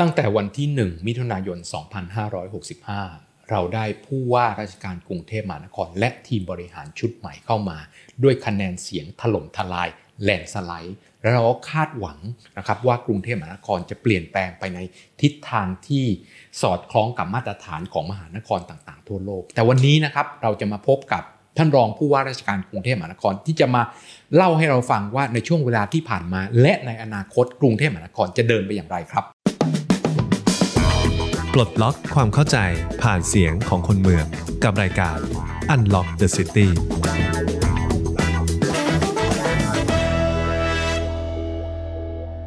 ตั้งแต่วันที่ 1 มิถุนายน 2565 เราได้ผู้ว่าราชการกรุงเทพมหานคร และทีมบริหารชุดใหม่เข้ามา ด้วยคะแนนเสียงถล่มทลายแลนสไลด์และเราก็คาดหวังนะครับว่ากรุงเทพมหานครจะเปลี่ยนแปลงไปในทิศทางที่สอดคล้องกับมาตรฐานของมหานครต่างๆ ทั่วโลก แต่วันนี้นะครับเราจะมาพบกับท่านรองผู้ว่าราชการกรุงเทพมหานครที่จะมาเล่าให้เราฟังว่าในช่วงเวลาที่ผ่านมา และในอนาคตกรุงเทพมหานครจะเดินไปอย่างไรครับ ปลดล็อกความเข้าใจผ่านเสียงของคนเมือง กับรายการ Unlock the City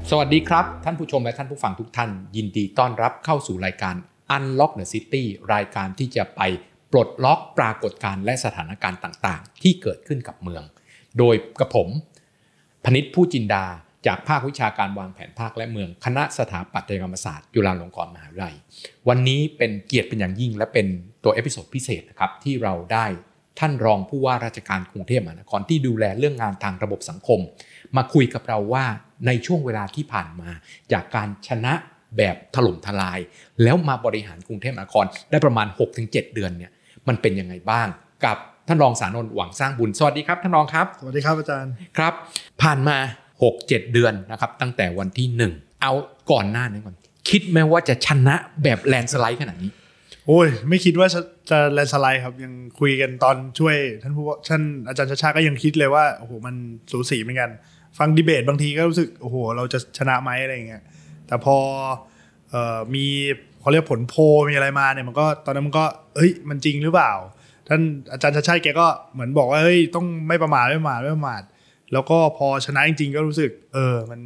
สวัสดีครับ ท่านผู้ชมและท่านผู้ฟังทุกท่าน ยินดีต้อนรับเข้าสู่รายการ Unlock the City รายการที่จะไปปลดล็อกปรากฏการณ์และสถานการณ์ต่างๆ ที่เกิดขึ้นกับเมือง โดยกระผมพนิษฐ์ผู้จินดา จากภาควิชาการวางแผนภาคและเมืองคณะสถาปัตยกรรมศาสตร์จุฬาลงกรณ์มหาวิทยาลัย วันนี้เป็นเกียรติเป็นอย่างยิ่งและเป็นตัว episode พิเศษนะครับที่เราได้ท่านรองผู้ว่าราชการกรุงเทพมหานครที่ดูแลเรื่องงานทางระบบสังคม มาคุยกับเราว่าในช่วงเวลาที่ผ่านมา จากการชนะแบบถล่มทลาย แล้วมาบริหารกรุงเทพมหานครได้ประมาณ 6-7 เดือนเนี่ยมันเป็นยังไงบ้างกับท่านรองศานนท์หวังสร้างบุญสวัสดีครับท่านรองครับสวัสดีครับอาจารย์ครับ ผ่านมา 6-7 เดือนนะครับตั้งแต่วันที่ 1 เอาก่อนหน้านั้นก่อน คิดไหมว่าจะชนะแบบแลนสไลด์ขนาดนี้โอ้ยไม่คิดว่าจะแลนสไลด์ครับยังคุยกันตอนช่วยท่านผู้ว่าท่านอาจารย์ชาชาก็ยังคิดเลยว่าโอ้โหมันสูสีเหมือนกัน ฟังดีเบตบางทีก็รู้สึกโอ้โหเราจะชนะไหมอะไรอย่างเงี้ยแต่พอออมีเขาเรียกผลโพลมีอะไรมาเนี่ยมันก็ตอนนั้นมันก็เฮ้ยมันจริงหรือเปล่า ท่านอาจารย์ชาชาแกก็เหมือนบอกว่าเฮ้ยต้องไม่ประมาทไม่ประมาทไม่ประมาท แล้วก็พอชนะจริงๆ ก็รู้สึก เออ มัน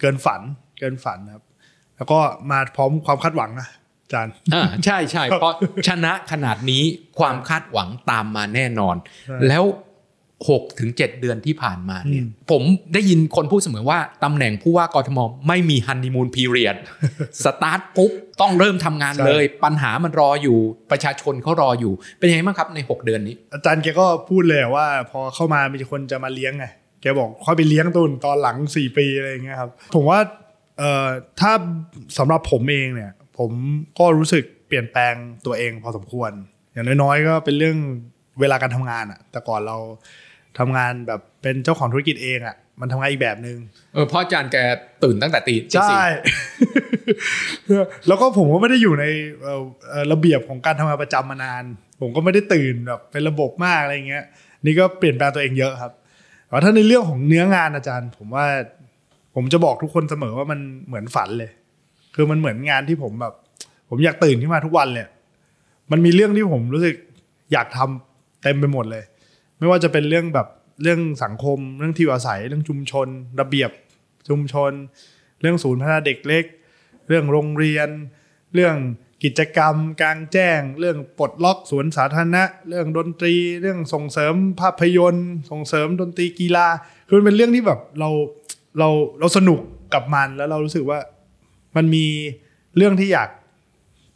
เกินฝันเกินฝันครับ แล้วก็มาพร้อมความคาดหวังนะอาจารย์อ่าใช่ใช่เพราะชนะขนาดนี้ความคาดหวังตามมาแน่นอนใช่แล้ว6ถึง7เดือนที่ผ่านมาเนี่ยอืมผมได้ยินคนพูดเสมอว่าตำแหน่งผู้ว่ากทมไม่มี honeymoon period start ปุ๊บต้องเริ่มทำงานเลย ปัญหามันรออยู่ประชาชนเขารออยู่ เป็นยังไงบ้างครับใน 6 เดือนนี้ อาจารย์แกก็พูดเลยว่าพอเข้ามามีคนจะมาเลี้ยงไง แกบอกค่อยไปเลี้ยงตุนตอนหลังสี่ปีอะไรอย่างเงี้ยครับผมว่าเอ่อถ้าสำหรับผมเองเนี่ย ผมก็รู้สึกเปลี่ยนแปลงตัวเองพอสมควร อย่างน้อยๆ ก็เป็นเรื่องเวลาการทำงานอะแต่ก่อนเราทำงานแบบเป็นเจ้าของธุรกิจเองอะมันทำงานอีกแบบนึงเออเพราะอาจารย์แกตื่นตั้งแต่ตีตีใช่สี่แล้วก็ผมก็ไม่ได้อยู่ในเอ่อเอ่อระเบียบของการทำงานประจำมานาน ผมก็ไม่ได้ตื่นแบบเป็นระบบมากอะไรเงี้ย นี่ก็เปลี่ยนแปลงตัวเองเยอะครับแต่ว่า ถ้าในเรื่องของเนื้องานอาจารย์ ผมว่า ผมจะบอกทุกคนเสมอว่ามันเหมือนฝันเลย คือมันเหมือนงานที่ผมแบบ ผมอยากตื่นขึ้นมาทุกวันเลยมันมีเรื่องที่ผมรู้สึกอยากทำเต็มไปหมดเลย ไม่ว่าจะเป็นเรื่องแบบเรื่องสังคม เรื่องที่อยู่อาศัย เรื่องชุมชน ระเบียบชุมชน เรื่องศูนย์พัฒนาเด็กเล็ก เรื่องโรงเรียน เรื่อง กิจกรรมกลางแจ้ง เรื่องปลดล็อกสวนสาธารณะ เรื่องดนตรี เรื่องส่งเสริมภาพยนตร์ ส่งเสริมดนตรีกีฬาคือมันเป็นเรื่องที่แบบเราเราเราสนุกกับมันแล้วเรารู้สึกว่ามันมีเรื่องที่อยาก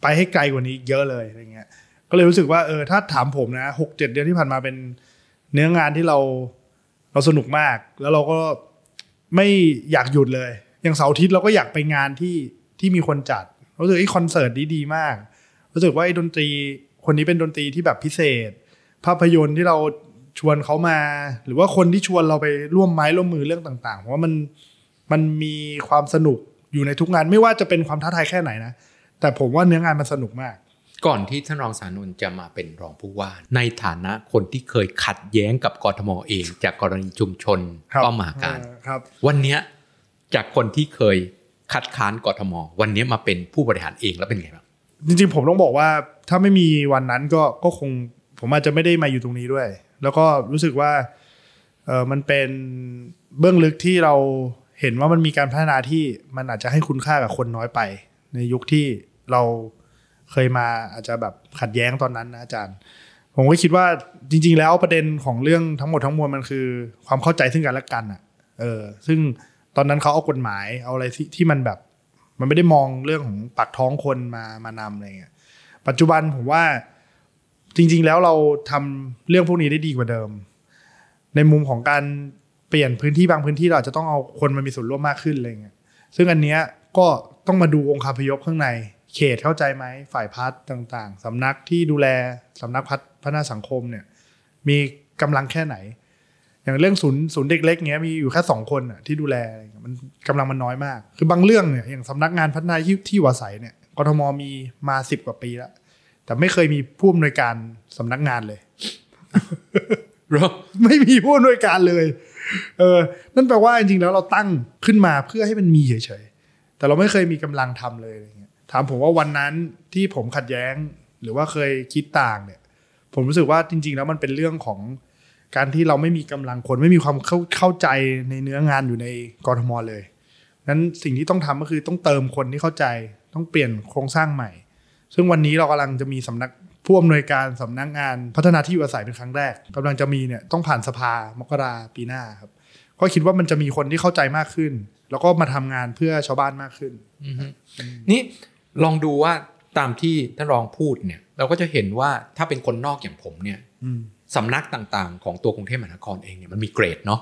ไปให้ไกลกว่านี้เยอะเลยอะไรเงี้ย ก็เลยรู้สึกว่าเออถ้าถามผมนะหกเจ็ดเดือนที่ผ่านมาเป็นเนื้องานที่เราเราสนุกมาก แล้วเราก็ไม่อยากหยุดเลย อย่างเสาร์อาทิตย์เราก็อยากไปงานที่ที่มีคนจัด รู้สึกไอ้คอนเสิร์ตนี้ดีมาก รู้สึกว่าไอ้ดนตรีคนนี้เป็นดนตรีที่แบบพิเศษ ภาพยนตร์ที่เราชวนเขามา หรือว่าคนที่ชวนเราไปร่วมไม้ร่วมมือเรื่องต่างๆผมว่ามันมันมีความสนุกอยู่ในทุกงานไม่ว่าจะเป็นความท้าทายแค่ไหนนะแต่ผมว่าเนื้องานมันสนุกมาก ก่อนที่ท่านรองสานนท์จะมาเป็นรองผู้ว่า ในฐานะคนที่เคยขัดแย้งกับกทมเอง จากกรณีชุมชนครับป้อมมหาการเออครับวันเนี้ยจากคนที่เคย คัดค้านกทม วันนี้มาเป็นผู้บริหารเองแล้วเป็นไงบ้างจริงๆ ผมต้องบอกว่าถ้าไม่มีวันนั้นก็ก็คงผมอาจจะไม่ได้มาอยู่ตรงนี้ด้วย แล้วก็รู้สึกว่าเออมันเป็นเบื้องลึกที่เราเห็นว่ามันมีการพัฒนาที่มันอาจจะให้คุณค่ากับคนน้อยไป ในยุคที่เราเคยมาอาจจะแบบขัดแย้งตอนนั้นนะอาจารย์ ผมก็คิดว่าจริง ๆ แล้วประเด็นของเรื่องทั้งหมดทั้งมวลมันคือ ความเข้าใจซึ่งกันและกันอะเออซึ่ง ตอนนั้นเขาเอากฎหมายเอาอะไรที่ที่มันแบบ มันไม่ได้มองเรื่องของปากท้องคนมามานำอะไรเงี้ยปัจจุบันผมว่าจริง ๆ แล้วเราทำเรื่องพวกนี้ได้ดีกว่าเดิม ในมุมของการเปลี่ยนพื้นที่บางพื้นที่เราอาจจะต้องเอาคนมามีส่วนร่วมมากขึ้นอะไรเงี้ยซึ่งอันเนี้ยก็ต้องมาดูองค์คาพยพข้างใน เขตเข้าใจไหมฝ่ายพัฒน์ต่างๆสำนักที่ดูแลสำนักพัฒพัฒนาสังคมเนี่ยมีกำลังแค่ไหน อย่างเรื่องศูนย์ศูนย์เด็กเล็กเงี้ยมีอยู่แค่สองคนอะที่ดูแลอะไรเงี้ยมันกำลังมันน้อยมาก คือบางเรื่องเนี่ยอย่างสำนักงานพัฒนาที่ที่อยู่อาศัยเนี่ยกทมมีมาสิบกว่าปีแล้วแต่ไม่เคยมีผู้อำนวยการสำนักงานเลยเหรอไม่มีผู้อำนวยการเลย เออ นั่นแปลว่าจริงๆแล้วเราตั้งขึ้นมาเพื่อให้มันมีเฉยๆแต่เราไม่เคยมีกำลังทำเลยอะไรเงี้ยถามผมว่าวันนั้นที่ผมขัดแย้ง หรือว่าเคยคิดต่างเนี่ย ผมรู้สึกว่าจริง ๆ แล้วมันเป็นเรื่องของ การที่เราไม่มีกำลังคนไม่มีความเข้าเข้าใจในเนื้องานอยู่ในกรทมเลยนั้นสิ่งที่ต้องทำก็คือต้องเติมคนที่เข้าใจ ต้องเปลี่ยนโครงสร้างใหม่ ซึ่งวันนี้เรากำลังจะมีสำนักผู้อำนวยการสำนักงานพัฒนาที่อยู่อาศัยเป็นครั้งแรกกำลังจะมีเนี่ยต้องผ่านสภามกราปีหน้าครับก็คิดว่ามันจะมีคนที่เข้าใจมากขึ้น แล้วก็มาทำงานเพื่อชาวบ้านมากขึ้นอือฮึนี่ลองดูว่าตามที่ท่านรองพูดเนี่ย เราก็จะเห็นว่าถ้าเป็นคนนอกอย่างผมเนี่ยอืม สำนักต่างๆ ของตัวกรุงเทพมหานครเองเนี่ยมันมีเกรดเนาะ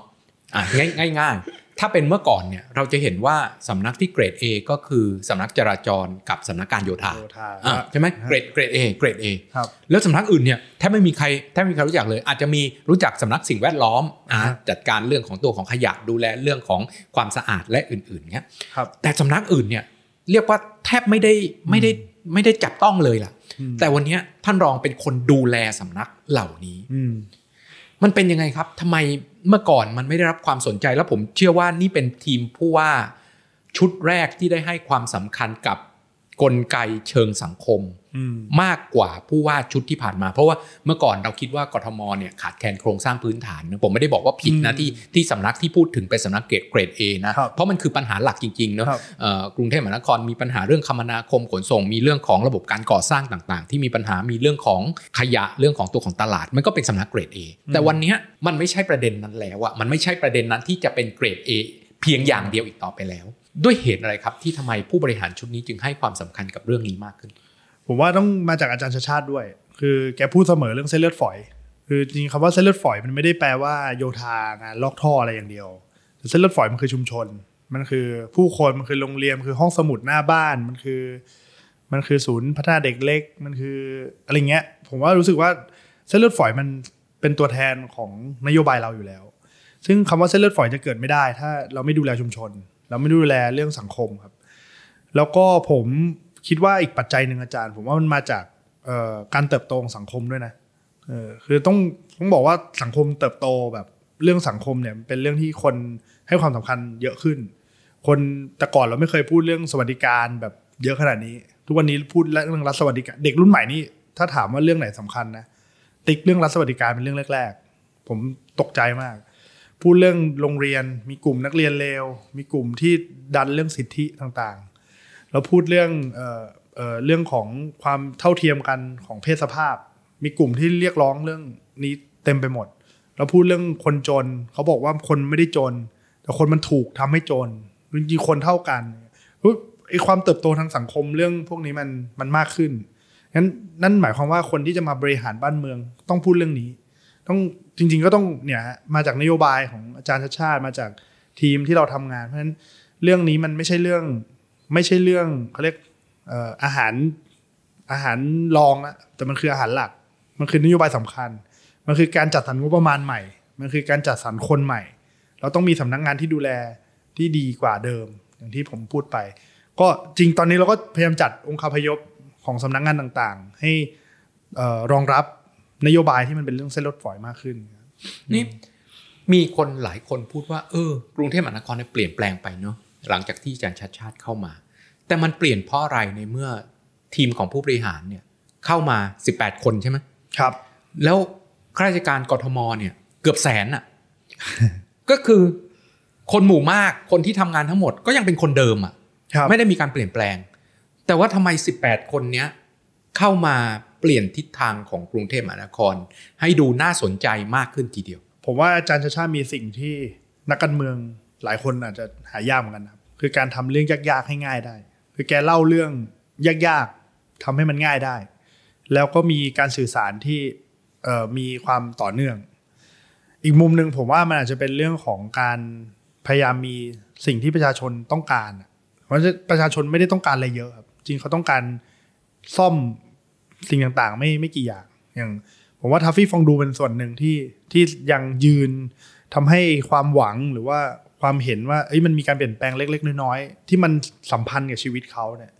อะง่ายง่ายๆ ถ้าเป็นเมื่อก่อนเนี่ยเราจะเห็นว่าสำนักที่เกรด A ก็คือสำนักจราจรกับสำนักการโยธาโยธาอะใช่ไหมเกรดเกรด A เกรด A ครับแล้วสำนักอื่นเนี่ยแทบไม่มีใครแทบไม่มีใครรู้จักเลย อาจจะมีรู้จักสำนักสิ่งแวดล้อมอะครับจัดการเรื่องของตัวของขยะดูแลเรื่องของความสะอาดและอื่นๆเนี้ยครับแต่สำนักอื่นเนี่ยเรียกว่าแทบไม่ได้ไม่ได้ ไม่ได้จับต้องเลยล่ะอืมแต่วันเนี้ยท่านรองเป็นคนดูแลสำนักเหล่านี้อืมมันเป็นยังไงครับทำไมเมื่อก่อนมันไม่ได้รับความสนใจแล้วผมเชื่อว่านี่เป็นทีมผู้ว่าชุดแรกที่ได้ให้ความสำคัญกับกลไกเชิงสังคมอื มมากกว่าผู้ว่าชุดที่ผ่านมา เพราะว่าเมื่อก่อนเราคิดว่ากทมเนี่ยขาดแคลนโครงสร้างพื้นฐานนะผมไม่ได้บอกว่าผิดนะอืมที่ที่สำนักที่พูดถึงเป็นสำนักเกรดเกรด A นะครับเพราะมันคือปัญหาหลักจริงๆเนอะครับเอ่อกรุงเทพมหานครมีปัญหาเรื่องคมนาคมขนส่ง มีเรื่องของระบบการก่อสร้างต่างๆ ที่มีปัญหามีเรื่องของขยะเรื่องของตัวของตลาด มันก็เป็นสำนักเกรด A แต่วันเนี้ยมันไม่ใช่ประเด็นนั้นแล้วอะมันไม่ใช่ประเด็นนั้นที่จะเป็นเกรด A เพียงอย่างเดียวอีกต่อไปแล้ว ด้วยเหตุอะไรครับที่ทำไมผู้บริหารชุดนี้จึงให้ความสำคัญกับเรื่องนี้มากขึ้น ผมว่าต้องมาจากอาจารย์ชาชาติด้วย คือแกพูดเสมอเรื่องเส้นเลือดฝอย คือจริงๆคำว่าเส้นเลือดฝอยมันไม่ได้แปลว่าโยธางานลอกท่ออะไรอย่างเดียวแต่เส้นเลือดฝอยมันคือชุมชน มันคือผู้คนมันคือโรงเรียนมันคือห้องสมุดหน้าบ้านมันคือ มันคือศูนย์พัฒนาเด็กเล็กมันคืออะไรเงี้ย ผมว่ารู้สึกว่าเส้นเลือดฝอยมันเป็นตัวแทนของนโยบายเราอยู่แล้ว ซึ่งคำว่าเส้นเลือดฝอยจะเกิดไม่ได้ ถ้าเราไม่ดูแลชุมชน เราไม่ดูแลเรื่องสังคมครับ แล้วก็ผม คิดว่าอีกปัจจัยหนึ่งอาจารย์ ผมว่ามันมาจากการเติบโตของสังคมด้วยนะคือต้องต้องบอกว่าสังคมเติบโตแบบเรื่องสังคมเนี่ยเป็นเรื่องที่คนให้ความสำคัญเยอะขึ้น คนแต่ก่อนเราไม่เคยพูดเรื่องสวัสดิการแบบเยอะขนาดนี้ ทุกวันนี้พูดเรื่องรัฐสวัสดิการ เด็กรุ่นใหม่นี่ถ้าถามว่าเรื่องไหนสำคัญนะติ๊กเรื่องรัฐสวัสดิการเป็นเรื่องแรกๆ ผมตกใจมาก พูดเรื่องโรงเรียนมีกลุ่มนักเรียนเลวมีกลุ่มที่ดันเรื่องสิทธิต่าง เราพูดเรื่องเอ่อเอ่อเรื่องของความเท่าเทียมกันของเพศสภาพ มีกลุ่มที่เรียกร้องเรื่องนี้เต็มไปหมดเราพูดเรื่องคนจนเขาบอกว่าคนไม่ได้จน แต่คนมันถูกทำให้จนจริงๆคนเท่ากันเฮ้ความเติบโตทางสังคมเรื่องพวกนี้มันมันมากขึ้นงั้นนั่นหมายความว่าคนที่จะมาบริหารบ้านเมืองต้องพูดเรื่องนี้ ต้องจริง ๆ ก็ต้องเนี่ยมาจากนโยบายของอาจารย์ชาติชาติมาจากทีมที่เราทำงาน เพราะฉะนั้นเรื่องนี้มันไม่ใช่เรื่อง ไม่ใช่เรื่องเขาเรียกอาหารอาหารรองอะแต่มันคืออาหารหลัก มันคือนโยบายสำคัญ มันคือการจัดสรรงบประมาณใหม่ มันคือการจัดสรรคนใหม่ เราต้องมีสำนักงานที่ดูแลที่ดีกว่าเดิม อย่างที่ผมพูดไป ก็จริงตอนนี้เราก็พยายามจัดองค์คาพยพของสำนักงานต่างๆ ให้รองรับนโยบายที่มันเป็นเรื่องเส้นรถฝอยมากขึ้นนี่มีคนหลายคนพูดว่าเออกรุงเทพมหานครเนี่ยเปลี่ยนแปลงไปเนาะ หลังจากที่อาจารย์ชัดชาติเข้ามา แต่มันเปลี่ยนเพราะอะไรในเมื่อทีมของผู้บริหารเนี่ยเข้ามา 18 คนใช่ไหมครับ แล้วข้าราชการกทมเนี่ยเกือบแสนอะก็คือคนหมู่มากคนที่ทำงานทั้งหมดก็ยังเป็นคนเดิมอะครับไม่ได้มีการเปลี่ยนแปลง แต่ว่าทำไม 18 คนเนี้ยเข้ามาเปลี่ยนทิศทางของกรุงเทพมหานคร ให้ดูน่าสนใจมากขึ้นทีเดียว ผมว่าอาจารย์ชาชาติมีสิ่งที่นักการเมือง หลายคนอาจจะหายากเหมือนกันครับคือการทำเรื่องยากๆให้ง่ายได้ คือแกเล่าเรื่องยากๆทำให้มันง่ายได้ แล้วก็มีการสื่อสารที่เออมีความต่อเนื่อง อีกมุมหนึ่งผมว่ามันอาจจะเป็นเรื่องของการพยายามมีสิ่งที่ประชาชนต้องการเพราะประชาชนไม่ได้ต้องการอะไรเยอะครับจริงเขาต้องการซ่อมสิ่งต่างๆ ไม่ไม่กี่อย่างอย่าง ผมว่าทัฟฟี่ฟองดูเป็นส่วนหนึ่งที่ที่ยังยืนทำให้ความหวังหรือว่า ความเห็นว่าเอ้ยมันมีการเปลี่ยนแปลงเล็ก ๆ น้อยๆที่มันสัมพันธ์กับชีวิตเขาเนี่ย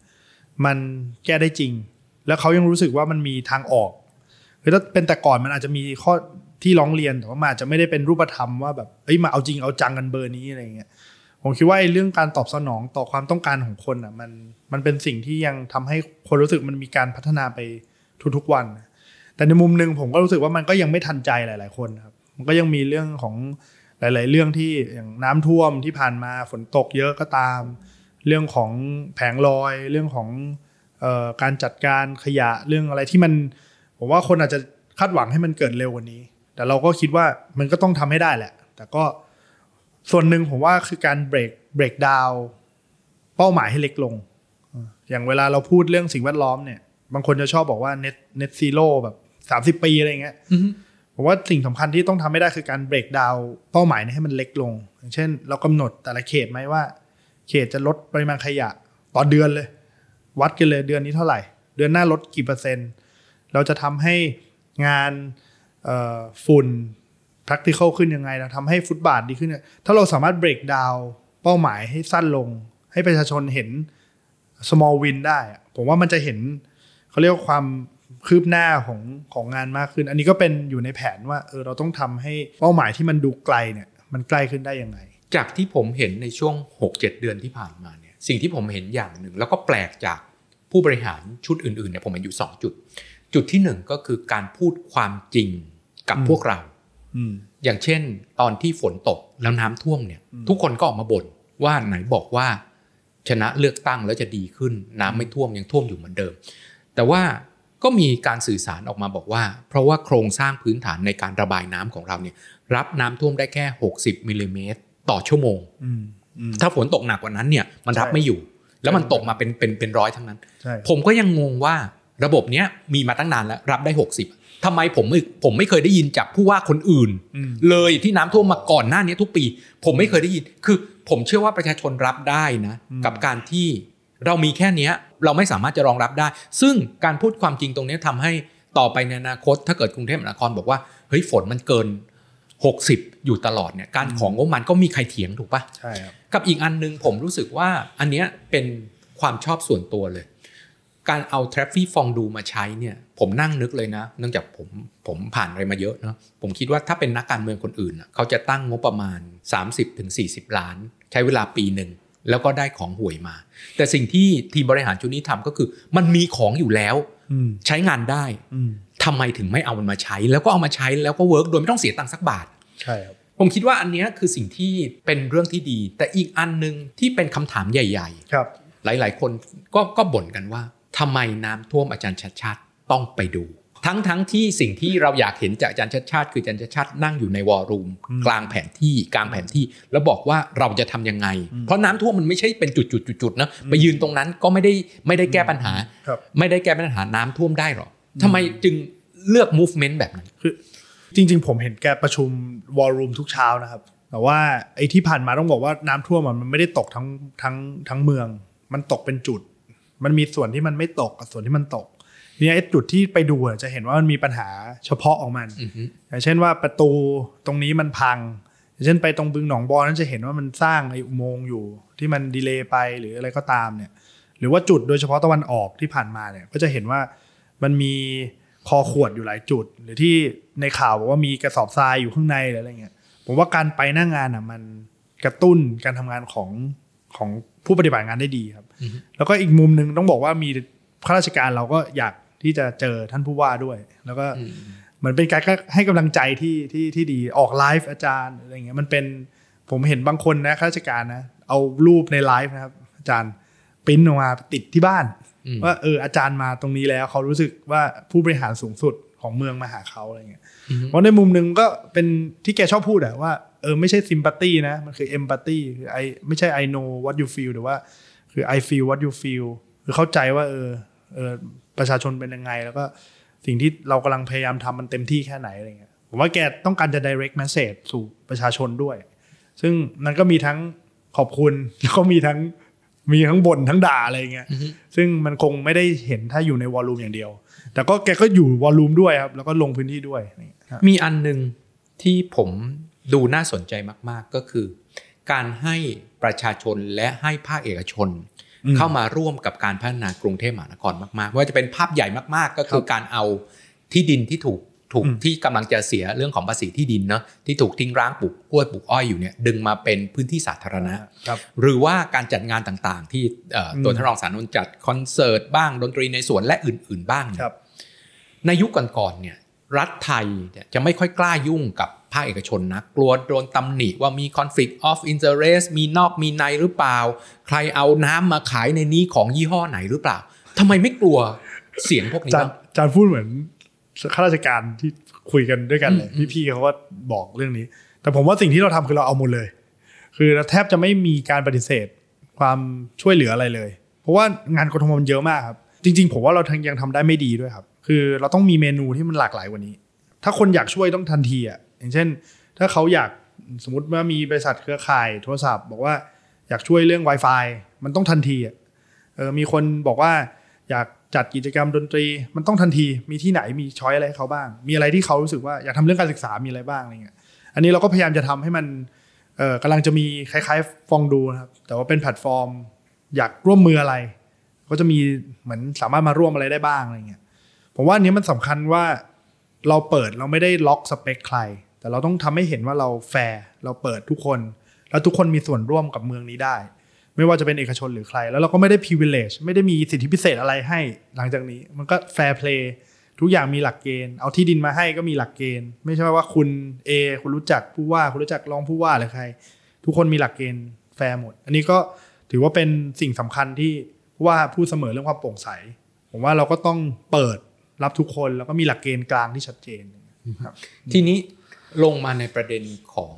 มันแก้ได้จริง แล้วเขายังรู้สึกว่ามันมีทางออกคือถ้าเป็นแต่ก่อนมันอาจจะมีข้อที่ร้องเรียนแต่ว่ามันอาจจะไม่ได้เป็นรูปธรรมว่าแบบเอ้ยมาเอาจริงเอาจังกันเบอร์นี้อะไรเงี้ยผมคิดว่าไอ้เรื่องการตอบสนองต่อความต้องการของคนอะมันมันเป็นสิ่งที่ยังทำให้คนรู้สึกมันมีการพัฒนาไปทุกๆวัน แต่ในมุมหนึ่งผมก็รู้สึกว่ามันก็ยังไม่ทันใจหลาย ๆ คนครับมันก็ยังมีเรื่องของ หลาย ๆ เรื่องที่อย่างน้ำท่วมที่ผ่านมาฝนตกเยอะก็ตาม เรื่องของแผงลอย เรื่องของออการจัดการขยะเรื่องอะไรที่มัน ผมว่าคนอาจจะคาดหวังให้มันเกิดเร็วกว่านี้ แต่เราก็คิดว่ามันก็ต้องทำให้ได้แหละ แต่ก็ส่วนหนึ่งผมว่าคือการเบรกเบรกดาวเป้าหมายให้เล็กลง อย่างเวลาเราพูดเรื่องสิ่งแวดล้อมเนี่ย บางคนจะชอบบอกว่า net net zero แบบสามสิบปีอะไรเงี้ย ผมว่าสิ่งสำคัญที่ต้องทำไม่ได้คือการเบรกดาวเป้าหมายให้มันเล็กลง อย่างเช่น เรากำหนดแต่ละเขตไหมว่า เขตจะลดปริมาณขยะต่อเดือนเลย วัดกันเลยเดือนนี้เท่าไหร่ เดือนหน้าลดกี่เปอร์เซ็นต์ เราจะทำให้งานฝุ่น practical ขึ้นยังไงเราทำให้ฟุตบาทดีขึ้น ถ้าเราสามารถเบรกดาวเป้าหมายให้สั้นลง ให้ประชาชนเห็น small win ได้ ผมว่ามันจะเห็นเขาเรียกว่าความ คืบหน้าของของงานมากขึ้น อันนี้ก็เป็นอยู่ในแผนว่าเออเราต้องทำให้เป้าหมายที่มันดูไกลเนี่ยมันใกล้ขึ้นได้ยังไง จากที่ผมเห็นในช่วง 6-7 เดือนที่ผ่านมาเนี่ยสิ่งที่ผมเห็นอย่างหนึ่ง แล้วก็แปลกจากผู้บริหารชุดอื่นๆเนี่ยผมเห็นอยู่ 2 จุด จุดที่ 1 ก็คือการพูดความจริงกับพวกเราอย่างเช่น ตอนที่ฝนตกแล้วน้ำท่วมเนี่ย ทุกคนก็ออกมาบ่นว่าไหนบอกว่า ชนะเลือกตั้งแล้วจะดีขึ้น น้ำไม่ท่วมยังท่วมอยู่เหมือนเดิม แต่ว่า ก็มีการสื่อสารออกมาบอกว่า เพราะว่าโครงสร้างพื้นฐานในการระบายน้ำของเราเนี่ยรับน้ำท่วมได้แค่ 60มิลลิเมตรต่อชั่วโมง ถ้าฝนตกหนักกว่านั้นเนี่ยมันรับไม่อยู่ แล้วมันตกมาเป็นเป็นเป็นร้อยทั้งนั้น ผมก็ยังงงว่าระบบเนี้ยมีมาตั้งนานแล้วรับได้ 60ทำไมผมผมไม่เคยได้ยินจากผู้ว่าคนอื่น เลยที่น้ำท่วมมาก่อนหน้านี้ทุกปี ผมไม่เคยได้ยิน คือผมเชื่อว่าประชาชนรับได้นะ กับการที่ เรามีแค่นี้เราไม่สามารถจะรองรับได้ ซึ่งการพูดความจริงตรงนี้ทำให้ต่อไปในอนาคต ถ้าเกิดกรุงเทพมหานครบอกว่าเฮ้ยฝนมันเกิน 60 อยู่ตลอดเนี่ยการของงบมันก็มีใครเถียงถูกปะใช่ครับกับอีกอันนึงผมรู้สึกว่าอันเนี้ยเป็นความชอบส่วนตัวเลย การเอา Traffy Fondue มาใช้เนี่ยผมนั่งนึกเลยนะ เนื่องจากผมผมผ่านอะไรมาเยอะเนาะผมคิดว่าถ้าเป็นนักการเมืองคนอื่นเขาจะตั้งงบประมาณ 30-40 ล้าน ใช้เวลาปีหนึ่ง แล้วก็ได้ของห่วยมา แต่สิ่งที่ทีมบริหารชุดนี้ทำก็คือ มันมีของอยู่แล้วใช้งานได้ทำไมถึงไม่เอามันมาใช้ แล้วก็เอามาใช้แล้วก็ work โดยไม่ต้องเสียตังค์สักบาทใช่ครับผมคิดว่าอันนี้คือสิ่งที่เป็นเรื่องที่ดี แต่อีกอันหนึ่งที่เป็นคำถามใหญ่ ๆ ครับ หลาย ๆ คนก็ก็บ่นกันว่าทำไมน้ำท่วมอาจารย์ชัดชาติต้องไปดู ทั้งทั้งที่สิ่งที่เราอยากเห็นจากอาจารย์ชัดชาติ คืออาจารย์ชัดชาตินั่งอยู่ในวอลลุ่มกลางแผนที่กลางแผนที่ แล้วบอกว่าเราจะทํำยังไง เพราะน้ำท่วมมันไม่ใช่เป็นจุดๆๆนะไปยืนตรงนั้นก็ไม่ได้ไม่ได้แก้ปัญหา ไม่ได้แก้ปัญหาน้ำท่วมได้หรอทำไมจึงเลือก movement แบบนั้นคือจริง ๆ ผมเห็นแกประชุมวอลลุ่มทุกเช้านะครับ แต่ว่าไอ้ที่ผ่านมาต้องบอกว่าน้ำท่วมมันไม่ได้ตกทั้งทั้งทั้งเมือง มันตกเป็นจุด มันมีส่วนที่มันไม่ตกกับส่วนที่มันตก เนี่ยจุดที่ไปดูจะเห็นว่ามันมีปัญหาเฉพาะของมันอย่างเช่นว่าประตูตรงนี้มันพัง อย่างเช่นไปตรงบึงหนองบอนั้นจะเห็นว่ามันสร้างไอ้อุโมงค์อยู่ที่มันดีเลย์ไปหรืออะไรก็ตามเนี่ย หรือว่าจุดโดยเฉพาะตะวันออกที่ผ่านมาเนี่ย ก็จะเห็นว่ามันมีคอขวดอยู่หลายจุด หรือที่ในข่าวบอกว่ามีกระสอบทรายอยู่ข้างในหรืออะไรเงี้ยผมว่าการไปหน้างงานอะมันกระตุ้นการทำงานของของผู้ปฏิบัติงานได้ดีครับ แล้วก็อีกมุมหนึ่งต้องบอกว่ามีข้าราชการเราก็อยาก ที่จะเจอท่านผู้ว่าด้วย แล้วก็เหมือนเป็นการให้กำลังใจที่ที่ที่ดีออกไลฟ์อาจารย์อะไรเงี้ยมันเป็นผมเห็นบางคนนะข้าราชการนะเอารูปในไลฟ์นะครับ อาจารย์ปริ้นออกมาติดที่บ้าน ว่าเอออาจารย์มาตรงนี้แล้ว เขารู้สึกว่าผู้บริหารสูงสุดของเมืองมาหาเขาอะไรเงี้ยเพราะในมุมหนึ่งก็เป็นที่แกชอบพูดอะว่าเออไม่ใช่ซิมพัตตีนะ มันคือเอมพัตตีคือไอไม่ใช่ I know what you feel หรือว่า คือ I feel what you feel คือเข้าใจว่าเออเออ ประชาชนเป็นยังไง แล้วก็สิ่งที่เรากำลังพยายามทำมันเต็มที่แค่ไหนอะไรเงี้ยผมว่าแกต้องการจะ direct message สู่ประชาชนด้วย ซึ่งมันก็มีทั้งขอบคุณแล้วก็มีทั้งมีทั้งบ่นทั้งด่าอะไรเงี้ยอือฮึซึ่งมันคงไม่ได้เห็นถ้าอยู่ในวอลลุ่มอย่างเดียว แต่ก็แกก็อยู่วอลลุ่มด้วยครับ แล้วก็ลงพื้นที่ด้วยนี่ครับมีอันหนึ่งที่ผมดูน่าสนใจมาก ๆ ก็คือ การให้ประชาชนและให้ภาคเอกชนอืม เข้ามาร่วมกับการพัฒนากรุงเทพมหานครมากๆไม่ว่าจะเป็นภาพใหญ่มากๆ ก็คือการเอาที่ดินที่ถูกถูกอืมที่กำลังจะเสียเรื่องของภาษีที่ดินเนาะที่ถูกทิ้งร้างปลูกกล้วยปลูกอ้อยอยู่เนี่ยดึงมาเป็นพื้นที่สาธารณะครับหรือว่าการจัดงานต่างๆ ที่เอ่ออมตัวท่านรองสารนนท์จัดคอนเสิร์ตบ้างดนตรีในสวนและอื่น ๆ บ้างเนี่ยครับในยุคก่อนๆเนี่ยรัฐไทยเนี่ยจะไม่ค่อยกล้ายุ่งกับ ภาคเอกชนนะกลัวโดนตำหนิว่ามี conflict of interest มีนอกมีในหรือเปล่า ใครเอาน้ำมาขายในนี้ของยี่ห้อไหนหรือเปล่าทำไมไม่กลัวเสียงพวกนี้จานบ้างจานพูดเหมือนข้าราชการที่คุยกันด้วยกันเลยอืมพี่ๆเขาก็บอกเรื่องนี้ แต่ผมว่าสิ่งที่เราทำคือเราเอาหมดเลย คือเราแทบจะไม่มีการปฏิเสธ ความช่วยเหลืออะไรเลย เพราะว่างานกทมมันเยอะมากครับ จริง ๆ ผมว่าเรายังทำได้ไม่ดีด้วยครับ คือเราต้องมีเมนูที่มันหลากหลายกว่านี้ ถ้าคนอยากช่วยต้องทันทีอะ อย่างเช่น ถ้าเขาอยากสมมติว่ามีบริษัทเครือข่ายโทรศัพท์ บอกว่าอยากช่วยเรื่อง Wi-Fi มันต้องทันทีอะเออมีคนบอกว่าอยากจัดกิจกรรมดนตรี มันต้องทันทีมีที่ไหนมีช้อยอะไรให้เขาบ้าง มีอะไรที่เขารู้สึกว่าอยากทำเรื่องการศึกษามีอะไรบ้างอะไรเงี้ยอันนี้เราก็พยายามจะทำให้มันเออกำลังจะมีคล้ายๆฟองดูนะครับแต่ว่าเป็นแพลตฟอร์ม อยากร่วมมืออะไร ก็จะมีเหมือนสามารถมาร่วมอะไรได้บ้างอะไรเงี้ยผมว่าอันนี้มันสำคัญว่าเราเปิดเราไม่ได้ล็อกสเปคใคร แต่เราต้องทำให้เห็นว่าเราแฟร์เราเปิดทุกคน แล้วทุกคนมีส่วนร่วมกับเมืองนี้ได้ ไม่ว่าจะเป็นเอกชนหรือใคร แล้วเราก็ไม่ได้ privilege ไม่ได้มีสิทธิพิเศษอะไรให้หลังจากนี้ มันก็ fair play ทุกอย่างมีหลักเกณฑ์ เอาที่ดินมาให้ก็มีหลักเกณฑ์ ไม่ใช่ว่าคุณ A คุณรู้จักผู้ว่า คุณรู้จักรองผู้ว่าหรือใคร ทุกคนมีหลักเกณฑ์แฟร์หมด อันนี้ก็ถือว่าเป็นสิ่งสำคัญที่ผู้ว่าพูดเสมอเรื่องความโปร่งใส ผมว่าเราก็ต้องเปิดรับทุกคนแล้วก็มีหลักเกณฑ์กลางที่ชัดเจนครับทีนี้ ลงมาในประเด็นของ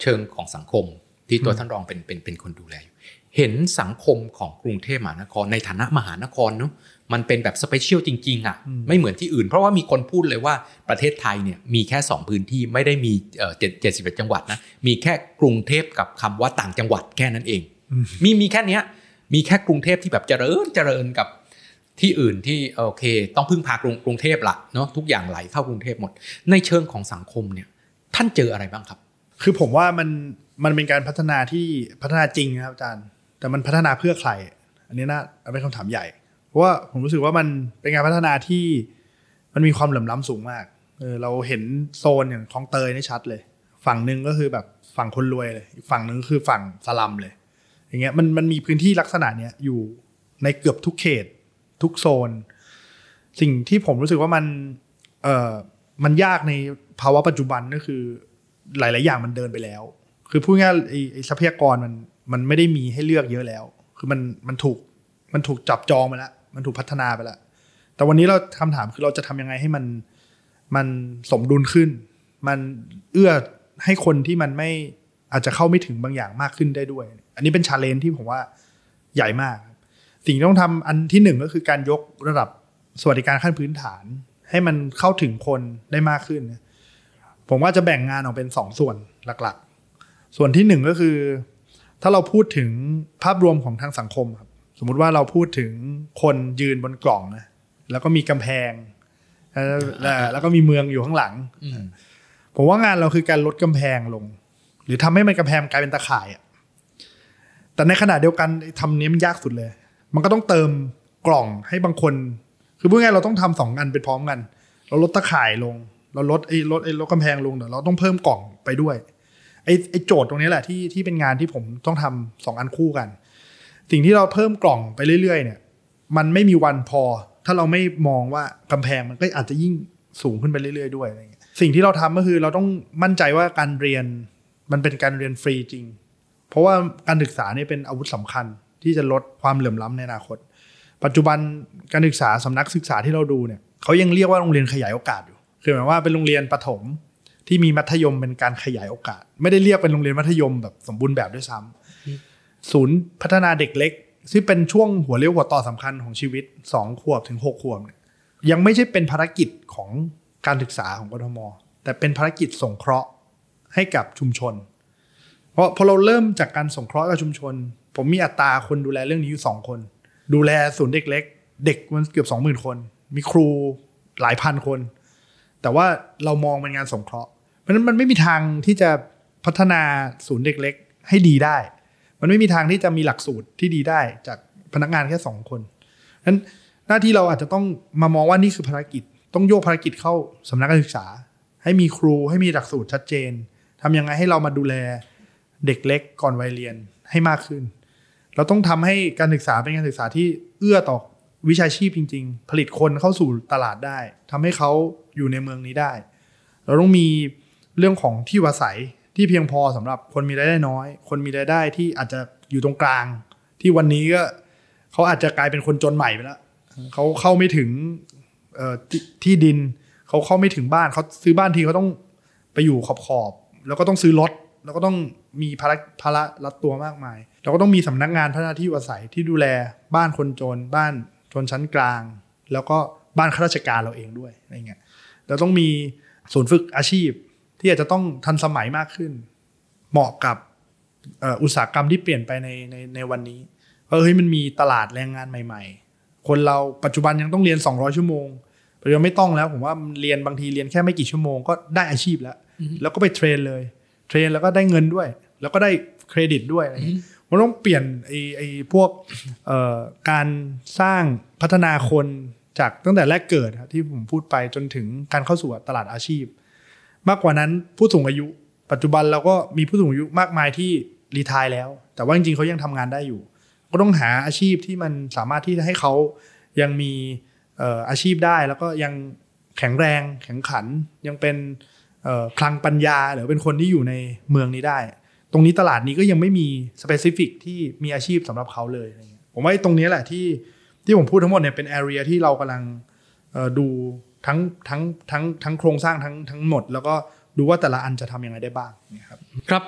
เชิงของสังคม ที่ตัวท่านรองเป็นเป็นเป็นคนดูแลอยู่เห็นสังคมของกรุงเทพมหานครในฐานะมหานครเนาะมันเป็นแบบสเปเชียลจริงๆอะ่ะอืมไม่เหมือนที่อื่น เพราะว่ามีคนพูดเลยว่าประเทศไทยเนี่ยมีแค่ 2 พื้นที่ไม่ได้มีเอ่อเจ็ดเจ็ดสิบเอ็ดจังหวัดนะมีแค่กรุงเทพกับคำว่าต่างจังหวัดแค่นั้นเอง มีมีแค่เนี้ยมีแค่กรุงเทพที่แบบเจริญเจริญกับ ที่อื่นที่โอเค ต้องพึ่งพากรุงกรุงเทพละเนาะทุกอย่างไหลเข้ากรุงเทพหมด ในเชิงของสังคมเนี่ยท่านเจออะไรบ้างครับ คือผมว่ามันมันเป็นการพัฒนาที่พัฒนาจริงนะครับอาจารย์ แต่มันพัฒนาเพื่อใคร อันนี้น่าเป็นคำถามใหญ่ เพราะว่าผมรู้สึกว่ามันเป็นการพัฒนาที่มันมีความเหลื่อมล้ำสูงมากเออเราเห็นโซนอย่างคลองเตยนี่ชัดเลย ฝั่งหนึ่งก็คือแบบฝั่งคนรวยเลยอีกฝั่งหนึ่งคือฝั่งสลัมเลย อย่างเงี้ยมันมันมีพื้นที่ลักษณะเนี้ยอยู่ในเกือบทุกเขต ทุกโซน สิ่งที่ผมรู้สึกว่ามันเออมันยากในภาวะปัจจุบันก็คือ หลาย ๆ อย่างมันเดินไปแล้ว คือพูดง่ายไอ้ทรัพยากรมันมันไม่ได้มีให้เลือกเยอะแล้ว คือมันมันถูกมันถูกจับจองไปแล้วมันถูกพัฒนาไปแล้วแต่วันนี้เราคำถามคือเราจะทำยังไงให้มันมันสมดุลขึ้น มันเอื้อให้คนที่มันไม่อาจจะเข้าไม่ถึงบางอย่างมากขึ้นได้ด้วย อันนี้เป็นชาเลนจ์ที่ผมว่าใหญ่มาก สิ่งที่ต้องทำอันที่หนึ่งก็คือการยกระดับสวัสดิการขั้นพื้นฐาน ให้มันเข้าถึงคนได้มากขึ้น ผมว่าจะแบ่งงานออกเป็นสองส่วนหลักๆ ส่วนที่หนึ่งก็คือ ถ้าเราพูดถึงภาพรวมของทางสังคมครับ สมมุติว่าเราพูดถึงคนยืนบนกล่องนะแล้วก็มีกำแพง แล้วก็มีเมืองอยู่ข้างหลังผมว่างานเราคือการลดกำแพงลง หรือทำให้มันกำแพงกลายเป็นตะข่ายอะแต่ในขณะเดียวกันทำนี้มันยากสุดเลย มันก็ต้องเติมกล่องให้บางคน คือพูดง่ายเราต้องทำสองอันไปพร้อมกัน เราลดตะข่ายลง เราลดไอ้ลดไอ้ลดกำแพงลงเดี๋ยวเราต้องเพิ่มกล่องไปด้วยไอ้ไอ้โจทย์ตรงนี้แหละที่ที่เป็นงานที่ผมต้องทำสองอันคู่กัน สิ่งที่เราเพิ่มกล่องไปเรื่อยๆ เนี่ย มันไม่มีวันพอ ถ้าเราไม่มองว่ากำแพงมันก็อาจจะยิ่งสูงขึ้นไปเรื่อยๆด้วยอะไรเงี้ยสิ่งที่เราทำก็คือเราต้องมั่นใจว่าการเรียนมันเป็นการเรียนฟรีจริง เพราะว่าการศึกษาเนี่ยเป็นอาวุธสำคัญ ที่จะลดความเหลื่อมล้ำในอนาคต ปัจจุบันการศึกษาสำนักศึกษาที่เราดูเนี่ยเขายังเรียกว่าโรงเรียนขยายโอกาสอยู่ คือหมายว่าเป็นโรงเรียนประถมที่มีมัธยมเป็นการขยายโอกาส ไม่ได้เรียกเป็นโรงเรียนมัธยมแบบสมบูรณ์แบบด้วยซ้ำศูนย์พัฒนาเด็กเล็กที่เป็นช่วงหัวเลี้ยวหัวต่อสำคัญของชีวิตสองขวบถึงหกขวบเนี่ยยังไม่ใช่เป็นภารกิจของการศึกษาของกทม แต่เป็นภารกิจส่งเคราะห์ให้กับชุมชน เพราะพอเราเริ่มจากการส่งเคราะห์กับชุมชน ผมมีอัตราคนดูแลเรื่องนี้อยู่สองคน ดูแลศูนย์เด็กเล็ก เด็กมันเกือบสองหมื่นคน มีครูหลายพันคน แต่ว่าเรามองเป็นงานสงเคราะห์ เพราะฉะนั้นมันไม่มีทางที่จะพัฒนาศูนย์เด็กเล็ก ให้ดีได้ มันไม่มีทางที่จะมีหลักสูตรที่ดีได้จากพนักงานแค่สองคนนั้นหน้าที่เราอาจจะต้องมามองว่านี่คือภารกิจ ต้องโยกภารกิจเข้าสำนักการศึกษา ให้มีครูให้มีหลักสูตรชัดเจนทำยังไงให้เรามาดูแลเด็กเล็กก่อนวัยเรียนให้มากขึ้น เราต้องทำให้การศึกษาเป็นการศึกษาที่เอื้อต่อวิชาชีพจริง ๆ ผลิตคนเข้าสู่ตลาดได้ทำให้เขาอยู่ในเมืองนี้ได้ เราต้องมีเรื่องของที่อยู่อาศัยที่เพียงพอสำหรับคนมีรายได้น้อย คนมีรายได้ที่อาจจะอยู่ตรงกลาง ที่วันนี้ก็เขาอาจจะกลายเป็นคนจนใหม่ไปแล้วเขาเข้าไม่ถึงที่ที่ดิน เขาเข้าไม่ถึงบ้านเขาซื้อบ้านทีเขาต้องไปอยู่ขอบขอบๆแล้วก็ต้องซื้อรถแล้วก็ต้องมีภาระภาระรัดตัวมากมาย เราก็ต้องมีสำนักงานพัฒนาที่อยู่อาศัยที่ดูแลบ้านคนจน บ้านชนชั้นกลาง แล้วก็บ้านข้าราชการเราเองด้วยอะไรเงี้ยเราต้องมีศูนย์ฝึกอาชีพที่อาจจะต้องทันสมัยมากขึ้น เหมาะกับเอ่ออุตสาหกรรมที่เปลี่ยนไปในในในวันนี้เพราะเฮ้ยมันมีตลาดแรงงานใหม่ ๆ คนเราปัจจุบันยังต้องเรียน 200 ชั่วโมงปัจจุบันไม่ต้องแล้ว ผมว่าเรียนบางทีเรียนแค่ไม่กี่ชั่วโมงก็ได้อาชีพแล้ว แล้วก็ไป train เลย train แล้วก็ได้เงินด้วย แล้วก็ได้เครดิตด้วยอะไรอย่างเงี้ย มันต้องเปลี่ยนไอ้ไอ้พวกการสร้างพัฒนาคนจากตั้งแต่แรกเกิดที่ผมพูดไปจนถึงการเข้าสู่ตลาดอาชีพ มากกว่านั้นผู้สูงอายุ ปัจจุบันเราก็มีผู้สูงอายุมากมายที่รีทายแล้ว แต่ว่าจริงๆเขายังทำงานได้อยู่ ก็ต้องหาอาชีพที่มันสามารถที่จะให้เขายังมีอาชีพได้แล้วก็ยังแข็งแรงแข็งขันยังเป็นคลังปัญญาหรือเป็นคนที่อยู่ในเมืองนี้ได้ ตรงนี้ตลาดนี้ก็ยังไม่มีสเปซิฟิกที่มีอาชีพสำหรับเขาเลยอะไรเงี้ยผมว่าไอ้ตรงนี้แหละที่ที่ผมพูดทั้งหมดเนี่ยเป็นแอเรียที่เรากำลังเอ่อดูทั้งทั้งทั้งทั้งโครงสร้างทั้งทั้งหมด แล้วก็ดูว่าแต่ละอันจะทำยังไงได้บ้างเนี่ยครับครับ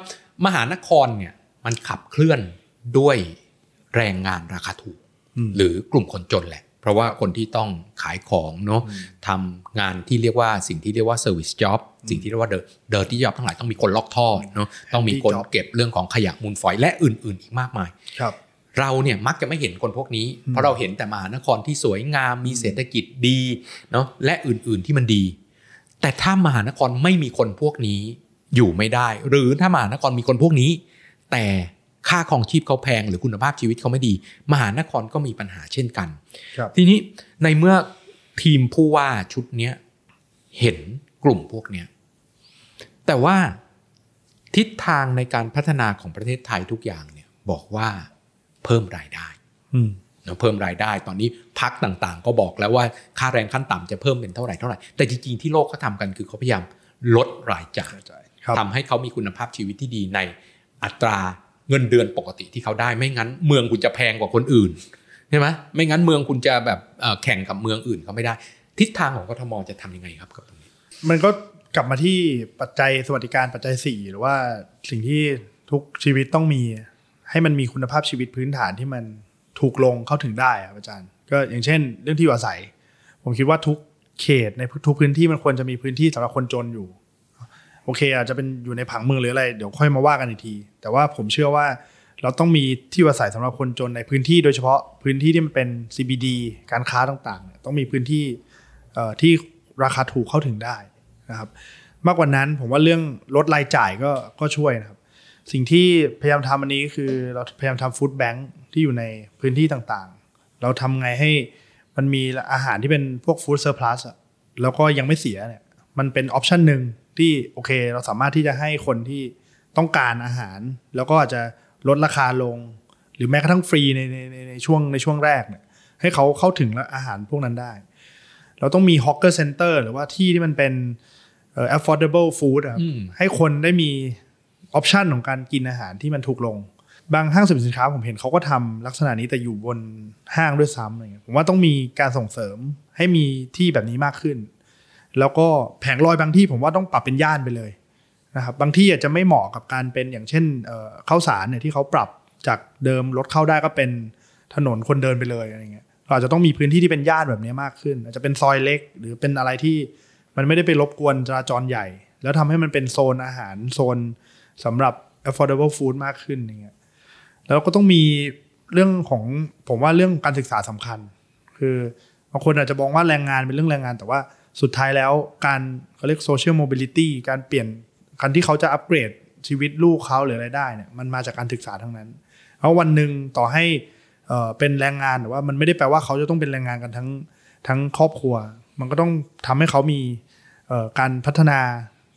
มหานครเนี่ยมันขับเคลื่อนด้วยแรงงานราคาถูกอืมหรือกลุ่มคนจนแหละเพ ราะว่าคนที่ต้องขายของเนาะทำงานที่เรียกว่าสิ่งที่เรียกว่า service job สิ่งที่เรียกว่า dirty job ทั้งหลายต้องมีคนล็อกท่อเนาะต้องมีคน job เก็บเรื่องของขยะมูลฝอยและอื่น ๆ อีกมากมายครับ เราเนี่ยมักจะไม่เห็นคนพวกนี้ เพราะเราเห็นแต่มหานครที่สวยงามมีเศรษฐกิจดีเนาะและอื่น ๆที่มันดี แต่ถ้ามหานครไม่มีคนพวกนี้อยู่ไม่ได้ หรือถ้ามหานครมีคนพวกนี้ แต่ ค่าครองชีพเขาแพง หรือคุณภาพชีวิตเขาไม่ดี มหานครก็มีปัญหาเช่นกันครับทีนี้ในเมื่อทีมผู้ว่าชุดเนี้ยเห็นกลุ่มพวกเนี้ยแต่ว่าทิศทางในการพัฒนาของประเทศไทยทุกอย่างเนี่ย บอกว่าเพิ่มรายได้อืมเนอะเพิ่มรายได้ตอนนี้พักต่างๆ ก็บอกแล้วว่าค่าแรงขั้นต่ำจะเพิ่มเป็นเท่าไหร่เท่าไหร่แต่จริงๆที่โลกเขาทำกันคือเขาพยายามลดรายจ่ายครับทำให้เขามีคุณภาพชีวิตที่ดีในอัตรา เงินเดือนปกติที่เขาได้ไม่งั้น เมืองคุณจะแพงกว่าคนอื่นใช่ไหมไม่งั้นเมืองคุณจะแบบแข่งกับเมืองอื่นเขาไม่ได้ ทิศทางของกทมจะทำยังไงครับกับตรงนี้ มันก็กลับมาที่ปัจจัยสวัสดิการปัจจัยสี่หรือว่าสิ่งที่ทุกชีวิตต้องมี ให้มันมีคุณภาพชีวิตพื้นฐานที่มันถูกลงเข้าถึงได้อะอาจารย์ ก็อย่างเช่น เรื่องที่อยู่อาศัย ผมคิดว่าทุกเขตในทุกพื้นที่มันควรจะมีพื้นที่สำหรับคนจนอยู่ โอเค อาจจะเป็นอยู่ในผังเมืองหรืออะไรเดี๋ยวค่อยมาว่ากันอีกที แต่ว่าผมเชื่อว่าเราต้องมีที่อยู่อาศัยสำหรับคนจนในพื้นที่โดยเฉพาะพื้นที่ที่มันเป็น CBD การค้าต่างๆเนี่ยต้องมีพื้นที่ที่ราคาถูกเข้าถึงได้นะครับ มากกว่านั้นผมว่าเรื่องลดรายจ่ายก็ก็ช่วยนะครับ สิ่งที่พยายามทำอันนี้คือเราพยายามทำฟู้ดแบงค์ที่อยู่ในพื้นที่ต่างๆ เราทำไงให้มันมีอาหารที่เป็นพวกฟู้ดเซอร์พลัสแล้วก็ยังไม่เสียเนี่ยมันเป็น option หนึ่ง ที่โอเค เราสามารถที่จะให้คนที่ต้องการอาหาร แล้วก็อาจจะลดราคาลง หรือแม้กระทั่งฟรีในในในในช่วงในช่วงแรกเนี่ยให้เขาเข้าถึงอาหารพวกนั้นได้ เราต้องมี hawker center หรือว่าที่ที่มันเป็นเอ่อ affordable food อะครับอืมให้คนได้มี option ของการกินอาหารที่มันถูกลง บางห้างสรรพสินค้าผมเห็นเขาก็ทำลักษณะนี้แต่อยู่บนห้างด้วยซ้ำอะไรเงี้ยผมว่าต้องมีการส่งเสริมให้มีที่แบบนี้มากขึ้น แล้วก็แผงลอยบางที่ผมว่าต้องปรับเป็นย่านไปเลยนะครับบางที่อาจจะไม่เหมาะกับการเป็นอย่างเช่นเข้าสารเนี่ยที่เขาปรับจากเดิมรถเข้าได้ก็เป็นถนนคนเดินไปเลยอะไรเงี้ยเราอาจจะต้องมีพื้นที่ที่เป็นย่านแบบนี้มากขึ้น อาจจะเป็นซอยเล็ก หรือเป็นอะไรที่มันไม่ได้ไปรบกวนจราจรใหญ่ แล้วทำให้มันเป็นโซนอาหารโซนสำหรับ affordable food มากขึ้นอย่างเงี้ยแล้วก็ต้องมีเรื่องของผมว่าเรื่องการศึกษาสำคัญ คือบางคนอาจจะมองว่าแรงงานเป็นเรื่องแรงงาน แต่ว่า สุดท้ายแล้วการเขาเรียก social mobility การเปลี่ยนการที่เขาจะอัปเกรดชีวิตลูกเขาหรืออะไรได้เนี่ยมันมาจากการศึกษาทั้งนั้น เพราะวันหนึ่งต่อให้เอ่อเป็นแรงงานแต่ว่ามันไม่ได้แปลว่าเขาจะต้องเป็นแรงงานกันทั้งทั้งครอบครัว มันก็ต้องทำให้เขามีการพัฒนา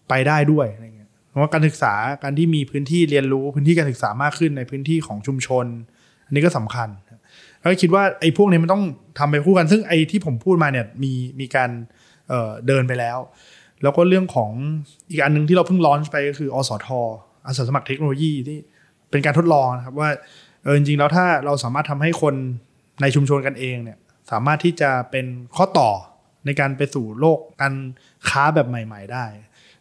ไปได้ด้วยอะไรเงี้ยเพราะว่าการศึกษาการที่มีพื้นที่เรียนรู้พื้นที่การศึกษามากขึ้นในพื้นที่ของชุมชน อันนี้ก็สำคัญแล้วก็คิดว่าไอ้พวกนี้มันต้องทำไปคู่กันซึ่งไอ้ที่ผมพูดมาเนี่ยมีมีการ เอ่อเดินไปแล้ว แล้วก็เรื่องของอีกอันหนึ่งที่เราเพิ่งลอนช์ไปก็คืออสทอาสาสมัครเทคโนโลยีที่เป็นการทดลองนะครับว่าเออจริงๆแล้วถ้าเราสามารถทำให้คนในชุมชนกันเองเนี่ยสามารถที่จะเป็นข้อต่อในการไปสู่โลกการค้าแบบใหม่ ๆ ได้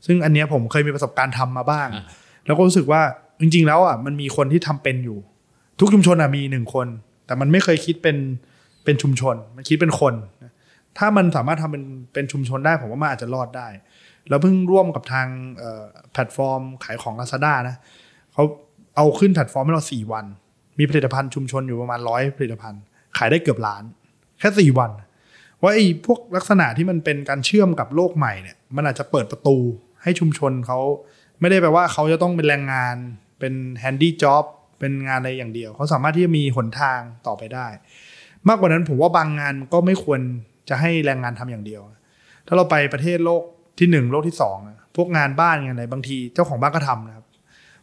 ซึ่งอันเนี้ยผมเคยมีประสบการณ์ทำมาบ้างอ่าแล้วก็รู้สึกว่าจริง ๆ แล้วอะมันมีคนที่ทำเป็นอยู่ ทุกชุมชนอะมีหนึ่งคน แต่มันไม่เคยคิดเป็นเป็นชุมชน มันคิดเป็นคนนะ ถ้ามันสามารถทำเป็นเป็นชุมชนได้ผมว่ามันอาจจะรอดได้ แล้วเพิ่งร่วมกับทางแพลตฟอร์มขายของ Lazada นะเขาเอาขึ้นแพลตฟอร์มให้เราสี่วัน มีผลิตภัณฑ์ชุมชนอยู่ประมาณร้อยผลิตภัณฑ์ ขายได้เกือบล้าน แค่สี่วัน ว่าไอ้พวกลักษณะที่มันเป็นการเชื่อมกับโลกใหม่เนี่ยมันอาจจะเปิดประตูให้ชุมชนเขาไม่ได้แปลว่าเขาจะต้องเป็นแรงงาน เป็น handy job เป็นงานอะไรอย่างเดียว เขาสามารถที่จะมีหนทางต่อไปได้ มากกว่านั้นผมว่าบางงานก็ไม่ควร จะให้แรงงานทำอย่างเดียว ถ้าเราไปประเทศโลกที่หนึ่งโลกที่สองอะพวกงานบ้านงานอะไรบางทีเจ้าของบ้านก็ทำนะครับ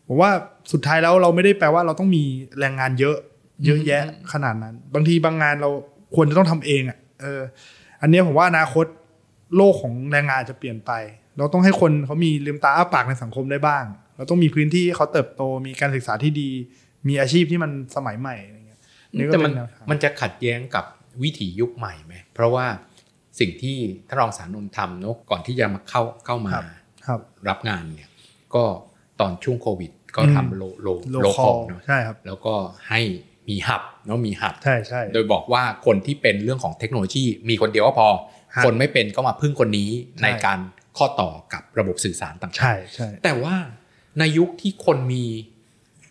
ผมว่าสุดท้ายแล้วเราไม่ได้แปลว่าเราต้องมีแรงงานเยอะ เยอะแยะขนาดนั้น บางทีบางงานเราควรจะต้องทำเองอะเออ อันเนี้ยผมว่าอนาคตโลกของแรงงานจะเปลี่ยนไป เราต้องให้คนเขามีลืมตาอ้าปากในสังคมได้บ้าง เราต้องมีพื้นที่ให้เขาเติบโตมีการศึกษาที่ดี มีอาชีพที่มันสมัยใหม่อะไรเงี้ยนี่ก็แต่เป็มันนแนวทางมันจะขัดแย้งกับ วิถียุคใหม่ไหมเพราะว่าสิ่งที่ท่านรองสารนนท์ทำเนอะก่อนที่จะมาเข้าเข้ามาครับครับรับงานเนี่ยก็ตอนช่วงโควิด ก็อืมทำโลโลโล local เนาะใช่ครับแล้วก็ให้มี hub เนาะมี hub ใช่ใช่โดยบอกว่าคนที่เป็นเรื่องของเทคโนโลยีมีคนเดียวก็พอฮะคนไม่เป็นก็มาพึ่งคนนี้ใช่ในการข้อต่อกับระบบสื่อสารต่างๆใช่ใช่แต่ว่าในยุคที่คนมี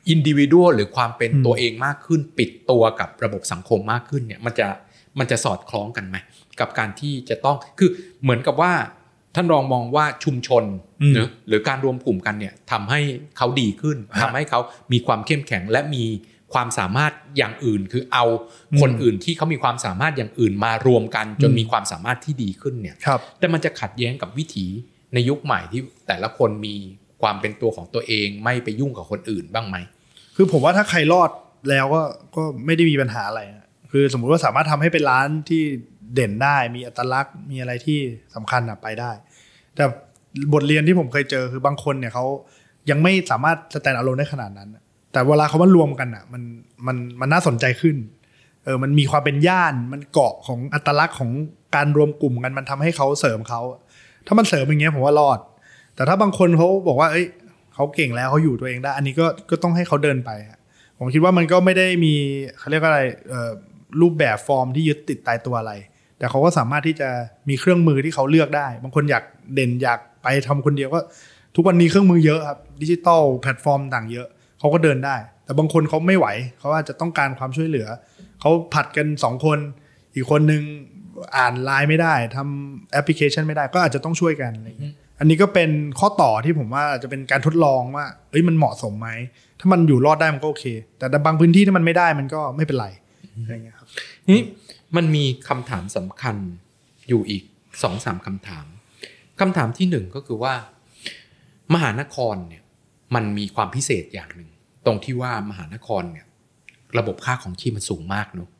individual หรือความเป็นอืมตัวเองมากขึ้น ปิดตัวกับระบบสังคมมากขึ้นเนี่ยมันจะ มันจะสอดคล้องกันไหมกับการที่จะต้องคือเหมือนกับว่าท่านรองมองว่าชุมชนอืมเนอะหรือการรวมกลุ่มกันเนี่ยทำให้เขาดีขึ้นฮะทำให้เขามีความเข้มแข็งและมีความสามารถอย่างอื่น คือเอาคนอืมอื่นที่เขามีความสามารถอย่างอื่นมารวมกันจนอืมมีความสามารถที่ดีขึ้นเนี่ยครับแต่มันจะขัดแย้งกับวิถีในยุคใหม่ที่แต่ละคนมีความเป็นตัวของตัวเองไม่ไปยุ่งกับคนอื่นบ้างไหมคือผมว่าถ้าใครรอดแล้วก็ก็ไม่ได้มีปัญหาอะไรอะ คือสมมุติว่าสามารถทำให้เป็นร้านที่เด่นได้ มีอัตลักษณ์ มีอะไรที่สำคัญอะไปได้ แต่บทเรียนที่ผมเคยเจอคือบางคนเนี่ยเขายังไม่สามารถสแตนด์อะโลนได้ขนาดนั้น แต่เวลาเขามารวมกันอะมันมันมันน่าสนใจขึ้น เออมันมีความเป็นย่าน มันเกาะของอัตลักษณ์ของการรวมกลุ่มกันมันทำให้เขาเสริมเขา ถ้ามันเสริมอย่างเงี้ยผมว่ารอด แต่ถ้าบางคนเขาบอกว่า เอ้ยเขาเก่งแล้วเขาอยู่ตัวเองได้ อันนี้ก็ก็ต้องให้เขาเดินไปผมคิดว่ามันก็ไม่ได้มีเขาเรียกว่าอะไรเออ รูปแบบฟอร์มที่ยึดติดตายตัวอะไร แต่เขาก็สามารถที่จะมีเครื่องมือที่เขาเลือกได้ บางคนอยากเด่นอยากไปทำคนเดียวก็ ทุกวันนี้เครื่องมือเยอะครับ digital platform ต่างเยอะเขาก็เดินได้ แต่บางคนเขาไม่ไหวเขาอาจจะต้องการความช่วยเหลือเขาผัดกันสองคน อีกคนนึงอ่านไลน์ไม่ได้ทำแอปพลิเคชันไม่ได้ก็อาจจะต้องช่วยกันอะไรอย่างเงี้ยอันนี้ก็เป็นข้อต่อที่ผมว่าจะเป็นการทดลองว่าเอ้ยมันเหมาะสมไหม ถ้ามันอยู่รอดได้มันก็โอเค แต่บางพื้นที่ที่มันไม่ได้มันก็ไม่เป็นไรอะไรอย่างเงี้ยครับ นี่มันมีคำถามสำคัญอยู่อีกสองสามคำถามคำถามที่หนึ่งก็คือว่า มหานครเนี่ยมันมีความพิเศษอย่างหนึ่ง ตรงที่ว่ามหานครเนี่ยระบบค่าของชีพมันสูงมากเนอะ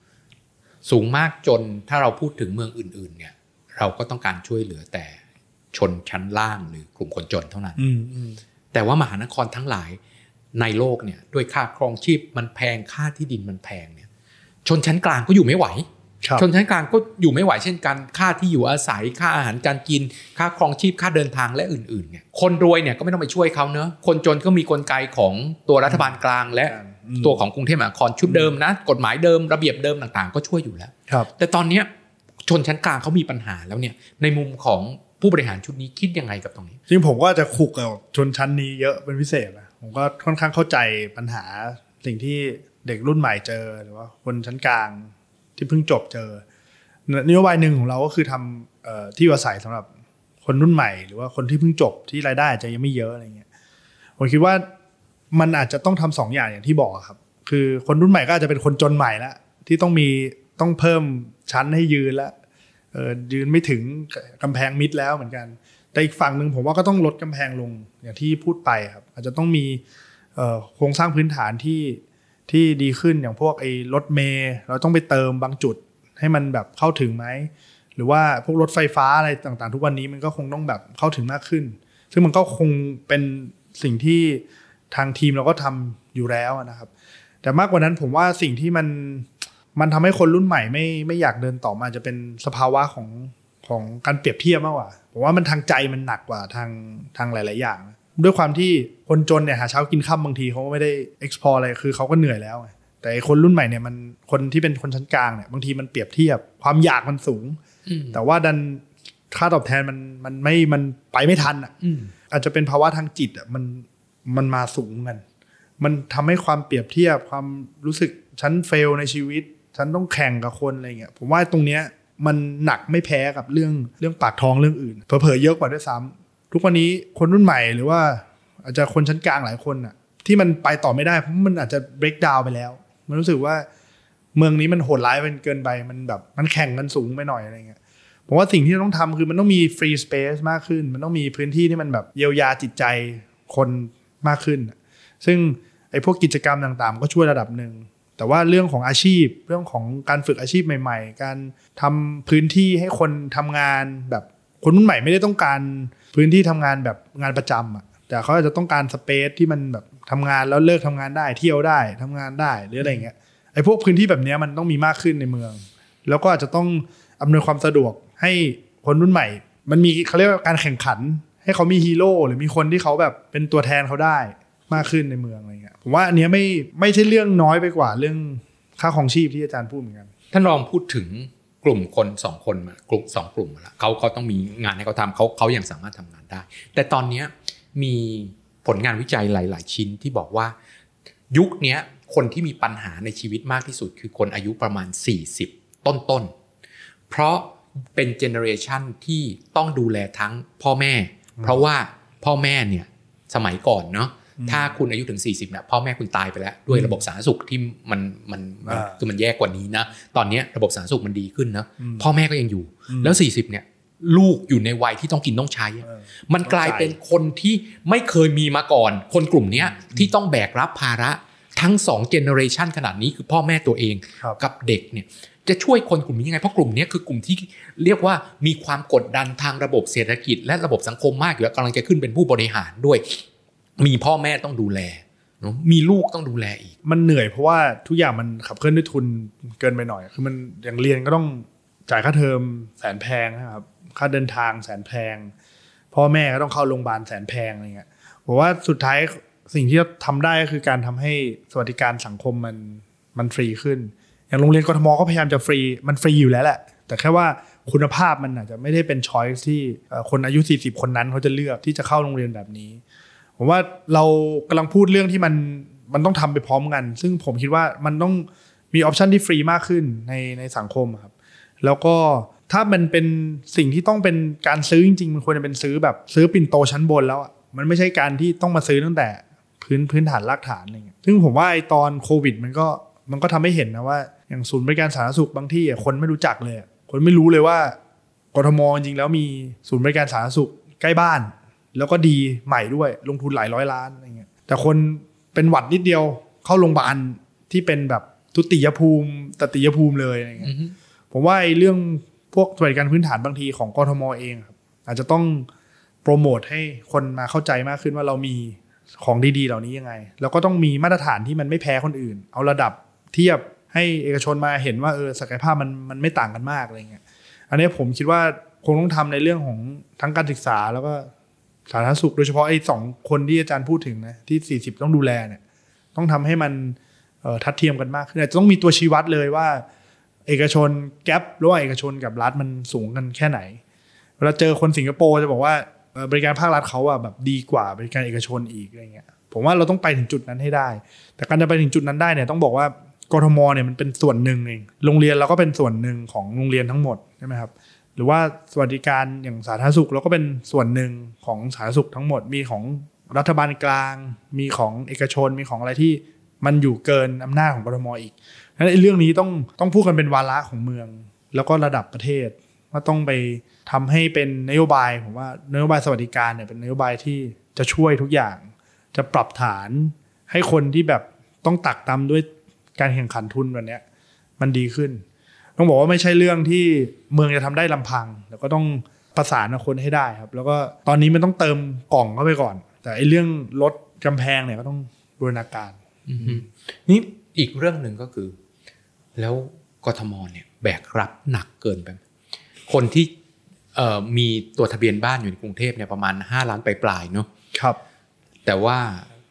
สูงมากจนถ้าเราพูดถึงเมืองอื่น ๆ เนี่ย เราก็ต้องการช่วยเหลือแต่ชนชั้นล่างหรือกลุ่มคนจนเท่านั้นอืมอืมแต่ว่ามหานครทั้งหลายในโลกเนี่ย ด้วยค่าครองชีพมันแพงค่าที่ดินมันแพงเนี่ย ชนชั้นกลางก็อยู่ไม่ไหวครับชนชั้นกลางก็อยู่ไม่ไหวเช่นกันค่าที่อยู่อาศัยค่าอาหารการกิน ค่าครองชีพค่าเดินทางและอื่นๆเนี่ยคนรวยเนี่ยก็ไม่ต้องไปช่วยเขาเนอะคนจนก็มีกลไกของตัวรัฐบาลกลางและอืมตัวของกรุงเทพมหานครชุดเดิมนะกฎหมายเดิมระเบียบเดิมต่างๆ ก็ช่วยอยู่แล้วครับแต่ตอนเนี้ยชนชั้นกลางเขามีปัญหาแล้วเนี่ยในมุมของผู้บริหารชุดนี้คิดยังไงกับตรงนี้จริงผมก็จะขุกกับชนชั้นนี้เยอะเป็นพิเศษนะผมก็ค่อนข้างเข้าใจปัญหาสิ่งที่เด็กรุ่นใหม่เจอหรือว่าคนชั้นกลางที่เพิ่งจบเจอนโยบายหนึ่งของเราก็คือทำออที่อยู่อาศัยสำหรับคนรุ่นใหม่ หรือว่าคนที่เพิ่งจบที่รายได้อาจจะยังไม่เยอะอะไรเงี้ยผมคิดว่ามันอาจจะต้องทำสองอย่างอย่างที่บอกครับ คือคนรุ่นใหม่ก็อาจจะเป็นคนจนใหม่ละที่ต้องมีต้องเพิ่มชั้นให้ยืนละยืนไม่ถึงกำแพงมิดแล้วเหมือนกัน แต่อีกฝั่งหนึ่งผมว่าก็ต้องลดกำแพงลงอย่างที่พูดไปครับ อาจจะต้องมีโครงสร้างพื้นฐานที่ ที่ดีขึ้นอย่างพวกไอ้รถเมล์เราต้องไปเติมบางจุดให้มันแบบเข้าถึงไหมหรือว่าพวกรถไฟฟ้าอะไรต่างๆ ทุกวันนี้มันก็คงต้องแบบเข้าถึงมากขึ้น ซึ่งมันก็คงเป็นสิ่งที่ทางทีมเราก็ทำอยู่แล้วนะครับ แต่มากกว่านั้นผมว่าสิ่งที่มันมันทำให้คนรุ่นใหม่ไม่ไม่อยากเดินต่อมาจะเป็นสภาวะของของการเปรียบเทียบมากกว่าผมว่ามันทางใจมันหนักกว่าทางทางหลาย ๆ อย่าง ด้วยความที่คนจนเนี่ยหาเช้ากินข้าบางทีเขาก็ไม่ได้ explore อะไรคือเขาก็เหนื่อยแล้วไงแต่ไอ้คนรุ่นใหม่เนี่ยมันคนที่เป็นคนชั้นกลางเนี่ยบางทีมันเปรียบเทียบความอยากมันสูงอืมแต่ว่าดันค่าตอบแทนมันมันไม่มันไปไม่ทันอะอืมอาจจะเป็นภาวะทางจิตอะมันมันมาสูงกัน มันทำให้ความเปรียบเทียบความรู้สึกฉันเฟลในชีวิต ฉันต้องแข่งกับคนอะไรเงี้ยผมว่าตรงเนี้ยมันหนักไม่แพ้กับเรื่องเรื่องปากท้องเรื่องอื่นเผลอๆเยอะกว่าด้วยซ้ำ ทุกวันนี้คนรุ่นใหม่หรือว่า อาจจะคนชั้นกลางหลายคนอะที่มันไปต่อไม่ได้เพราะมันอาจจะ break down ไปแล้ว มันรู้สึกว่าเมืองนี้มันโหดร้ายเป็นเกินไปมันแบบมันแข่งกันสูงไปหน่อยอะไรเงี้ยผมว่าสิ่งที่เราต้องทำคือมันต้องมีฟรีสเปซมากขึ้น มันต้องมีพื้นที่ที่มันแบบเยียวยาจิตใจคนมากขึ้น ซึ่งไอ้พวกกิจกรรมต่างๆ ก็ช่วยระดับหนึ่ง แต่ว่าเรื่องของอาชีพ เรื่องของการฝึกอาชีพใหม่ ๆ การทำพื้นที่ให้คนทำงานแบบคนรุ่นใหม่ไม่ได้ต้องการ พื้นที่ทำงานแบบงานประจำอะแต่เขาอาจจะต้องการสเปซที่มันแบบทำงานแล้วเลิกทำงานได้เที่ยวได้ทำงานได้หรืออะไรเงี้ยไอ้พวกพื้นที่แบบนี้มันต้องมีมากขึ้นในเมือง แล้วก็อาจจะต้องอำนวยความสะดวกให้คนรุ่นใหม่ มันมีเขาเรียกว่าการแข่งขัน ให้เขามีฮีโร่หรือมีคนที่เขาแบบเป็นตัวแทนเขาได้มากขึ้นในเมืองอะไรเงี้ยผมว่าอันเนี้ยไม่ไม่ใช่เรื่องน้อยไปกว่าเรื่องค่าของชีพที่อาจารย์พูดเหมือนกันท่านรองพูดถึง กลุ่มคนสองคนมากลุ่มสองกลุ่มมาแล้วเขาเขาต้องมีงานให้เขาทำเขาเขายังสามารถทำงานได้ แต่ตอนนี้มีผลงานวิจัยหลาย ๆ ชิ้นที่บอกว่ายุคนี้คนที่มีปัญหาในชีวิตมากที่สุด คือคนอายุประมาณ 40 ต้นๆ เพราะเป็นเจเนอเรชันที่ต้องดูแลทั้งพ่อแม่ เพราะว่าพ่อแม่เนี่ยสมัยก่อนเนาะ ถ้าคุณอายุถึง 40เนี่ยพ่อแม่คุณตายไปแล้ว ด้วยระบบสาธารณสุขที่มันมันมันอ่าคือมันแย่กว่านี้นะ ตอนเนี้ยระบบสาธารณสุขมันดีขึ้นนะอืมพ่อแม่ก็ยังอยู่อืมแล้ว 40เนี่ยลูกอยู่ในวัยที่ต้องกินต้องใช้อะเออมันกลายเป็นคนที่ไม่เคยมีมาก่อน คนกลุ่มเนี้ยที่ต้องแบกรับภาระทั้งสองเจเนอเรชันขนาดนี้คือพ่อแม่ตัวเองครับกับเด็กเนี่ยจะช่วยคนกลุ่มนี้ยังไง เพราะกลุ่มเนี้ยคือกลุ่มที่เรียกว่ามีความกดดันทางระบบเศรษฐกิจ และระบบสังคมมากอยู่แล้วกำลังจะขึ้นเป็นผู้บริหารด้วย มีพ่อแม่ต้องดูแลเนอะมีลูกต้องดูแลอีก มันเหนื่อยเพราะว่าทุกอย่างมันขับเคลื่อนด้วยทุนเกินไปหน่อย คือมันอย่างเรียนก็ต้องจ่ายค่าเทอมแสนแพงนะครับ ค่าเดินทางแสนแพง พ่อแม่ก็ต้องเข้าโรงพยาบาลแสนแพงอะไรเงี้ยผมว่าสุดท้ายสิ่งที่เราทำได้ก็คือการทำให้สวัสดิการสังคมมันมันฟรีขึ้น อย่างโรงเรียนกทมก็พยายามจะฟรีมันฟรีอยู่แล้วแหละ แต่แค่ว่าคุณภาพมันอาจจะไม่ได้เป็นช้อยที่คนอายุ 40 คนนั้นเขาจะเลือกที่จะเข้าโรงเรียนแบบนี้ ผมว่าเรากำลังพูดเรื่องที่มันมันต้องทำไปพร้อมกัน ซึ่งผมคิดว่ามันต้องมีออปชันที่ฟรีมากขึ้นในในสังคมครับ แล้วก็ถ้ามันเป็นสิ่งที่ต้องเป็นการซื้อจริงๆ มันควรจะเป็นซื้อแบบซื้อปิ่นโตชั้นบนแล้วอะมันไม่ใช่การที่ต้องมาซื้อตั้งแต่พื้นพื้นฐานรากฐานอะไรเงี้ยซึ่งผมว่าไอตอนโควิด มันก็มันก็ทำให้เห็นนะว่า อย่างศูนย์บริการสาธารณสุขบางที่อะคนไม่รู้จักเลย คนไม่รู้เลยว่ากทมจริงๆแล้วมีศูนย์บริการสาธารณสุขใกล้บ้าน แล้วก็ดีใหม่ด้วยลงทุนหลายร้อยล้านอะไรเงี้ยแต่คนเป็นหวัดนิดเดียวเข้าโรงพยาบาลที่เป็นแบบทุติยภูมิตติยภูมิเลยอะไรเงี้ยผมว่าไอ้เรื่องพวกสวัสดิการพื้นฐานบางทีของกทมเองครับอาจจะต้องโปรโมทให้คนมาเข้าใจมากขึ้นว่าเรามีของดีๆ เหล่านี้ยังไง แล้วก็ต้องมีมาตรฐานที่มันไม่แพ้คนอื่น เอาระดับเทียบให้เอกชนมาเห็นว่าเออศักยภาพมันมันไม่ต่างกันมากอะไรเงี้ยอันนี้ผมคิดว่าคงต้องทำในเรื่องของทั้งการศึกษาแล้วก็ สาธารณสุขโดยเฉพาะไอ้สองคนที่อาจารย์พูดถึงนะที่ 40 ต้องดูแลเนี่ยต้องทำให้มันทัดเทียมกันมากขึ้นจะต้องมีตัวชี้วัดเลยว่า เอกชนแกลระหว่างเอกชนกับรัฐมันสูงกันแค่ไหนเวลาเจอคนสิงคโปร์จะบอกว่าบริการภาครัฐเขาอะแบบดีกว่าบริการเอกชนอีกอะไรเงี้ยผมว่าเราต้องไปถึงจุดนั้นให้ได้ แต่การจะไปถึงจุดนั้นได้เนี่ยต้องบอกว่ากรทมเนี่ยมันเป็นส่วนหนึ่งเองโรงเรียนเราก็เป็นส่วนหนึ่งของโรงเรียนทั้งหมดใช่ไหมครับ หรือว่าสวัสดิการอย่างสาธารณสุขเราก็เป็นส่วนหนึ่งของสาธารณสุขทั้งหมดมีของรัฐบาลกลาง มีของเอกชนมีของอะไรที่มันอยู่เกินอำนาจของกรทมอีกนั้นไอ้เรื่องนี้ต้องต้องพูดกันเป็นวาระของเมือง แล้วก็ระดับประเทศว่าต้องไปทำให้เป็นนโยบายผมว่านโยบายสวัสดิการเนี่ยเป็นนโยบายที่จะช่วยทุกอย่าง จะปรับฐานให้คนที่แบบต้องตักตำด้วยการแข่งขันทุนแบบนี้มันดีขึ้น ต้องบอกว่าไม่ใช่เรื่องที่เมืองจะทำได้ลำพัง แล้วก็ต้องประสานกับคนให้ได้ครับ แล้วก็ตอนนี้มันต้องเติมกล่องเข้าไปก่อน แต่ไอ้เรื่องลดกำแพงเนี่ยก็ต้องบูรณาการอืมนี่อีกเรื่องหนึ่งก็คือ แล้วกทมเนี่ยแบกรับหนักเกินไปไหมคนที่เอ่อมีตัวทะเบียนบ้านอยู่ในกรุงเทพเนี่ยประมาณ 5 ล้านปลายๆเนาะครับ แต่ว่า